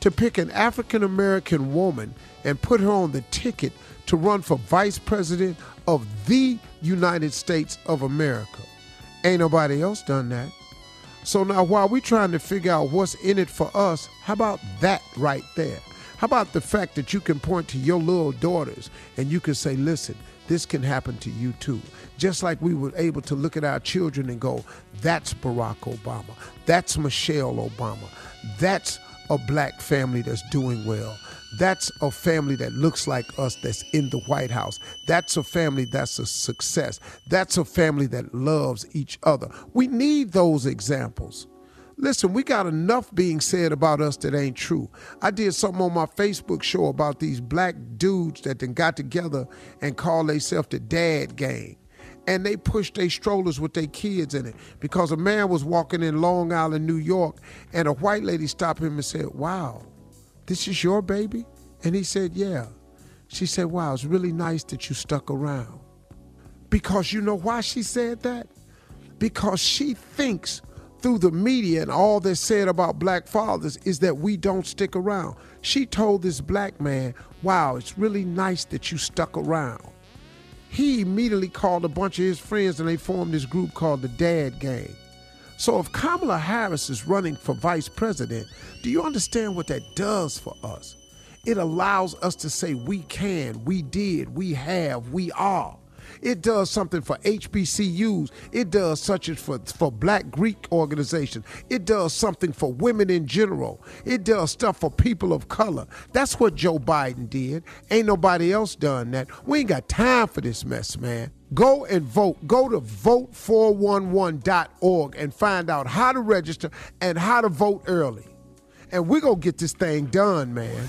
to pick an African American woman and put her on the ticket to run for vice president of the United States of America. Ain't nobody else done that. So now while we're trying to figure out what's in it for us, how about that right there? How about the fact that you can point to your little daughters and you can say, listen, this can happen to you too. Just like we were able to look at our children and go, that's Barack Obama. That's Michelle Obama. That's a black family that's doing well. That's a family that looks like us that's in the White House. That's a family that's a success. That's a family that loves each other. We need those examples. Listen, we got enough being said about us that ain't true. I did something on my Facebook show about these black dudes that then got together and called themselves the dad gang. And they pushed their strollers with their kids in it because a man was walking in Long Island, New York, and a white lady stopped him and said, Wow, this is your baby? And he said, Yeah. She said, Wow, it's really nice that you stuck around. Because you know why she said that? Because she thinks through the media and all that's said about black fathers is that we don't stick around. She told this black man, Wow, it's really nice that you stuck around. He immediately called a bunch of his friends and they formed this group called the Dad Gang. So if Kamala Harris is running for vice president, do you understand what that does for us? It allows us to say we can, we did, we have, we are. It does something for HBCUs. It does such as for, for black Greek organizations. It does something for women in general. It does stuff for people of color. That's what Joe Biden did. Ain't nobody else done that. We ain't got time for this mess, man. Go and vote. Go to vote411.org and find out how to register and how to vote early. And we're going to get this thing done, man.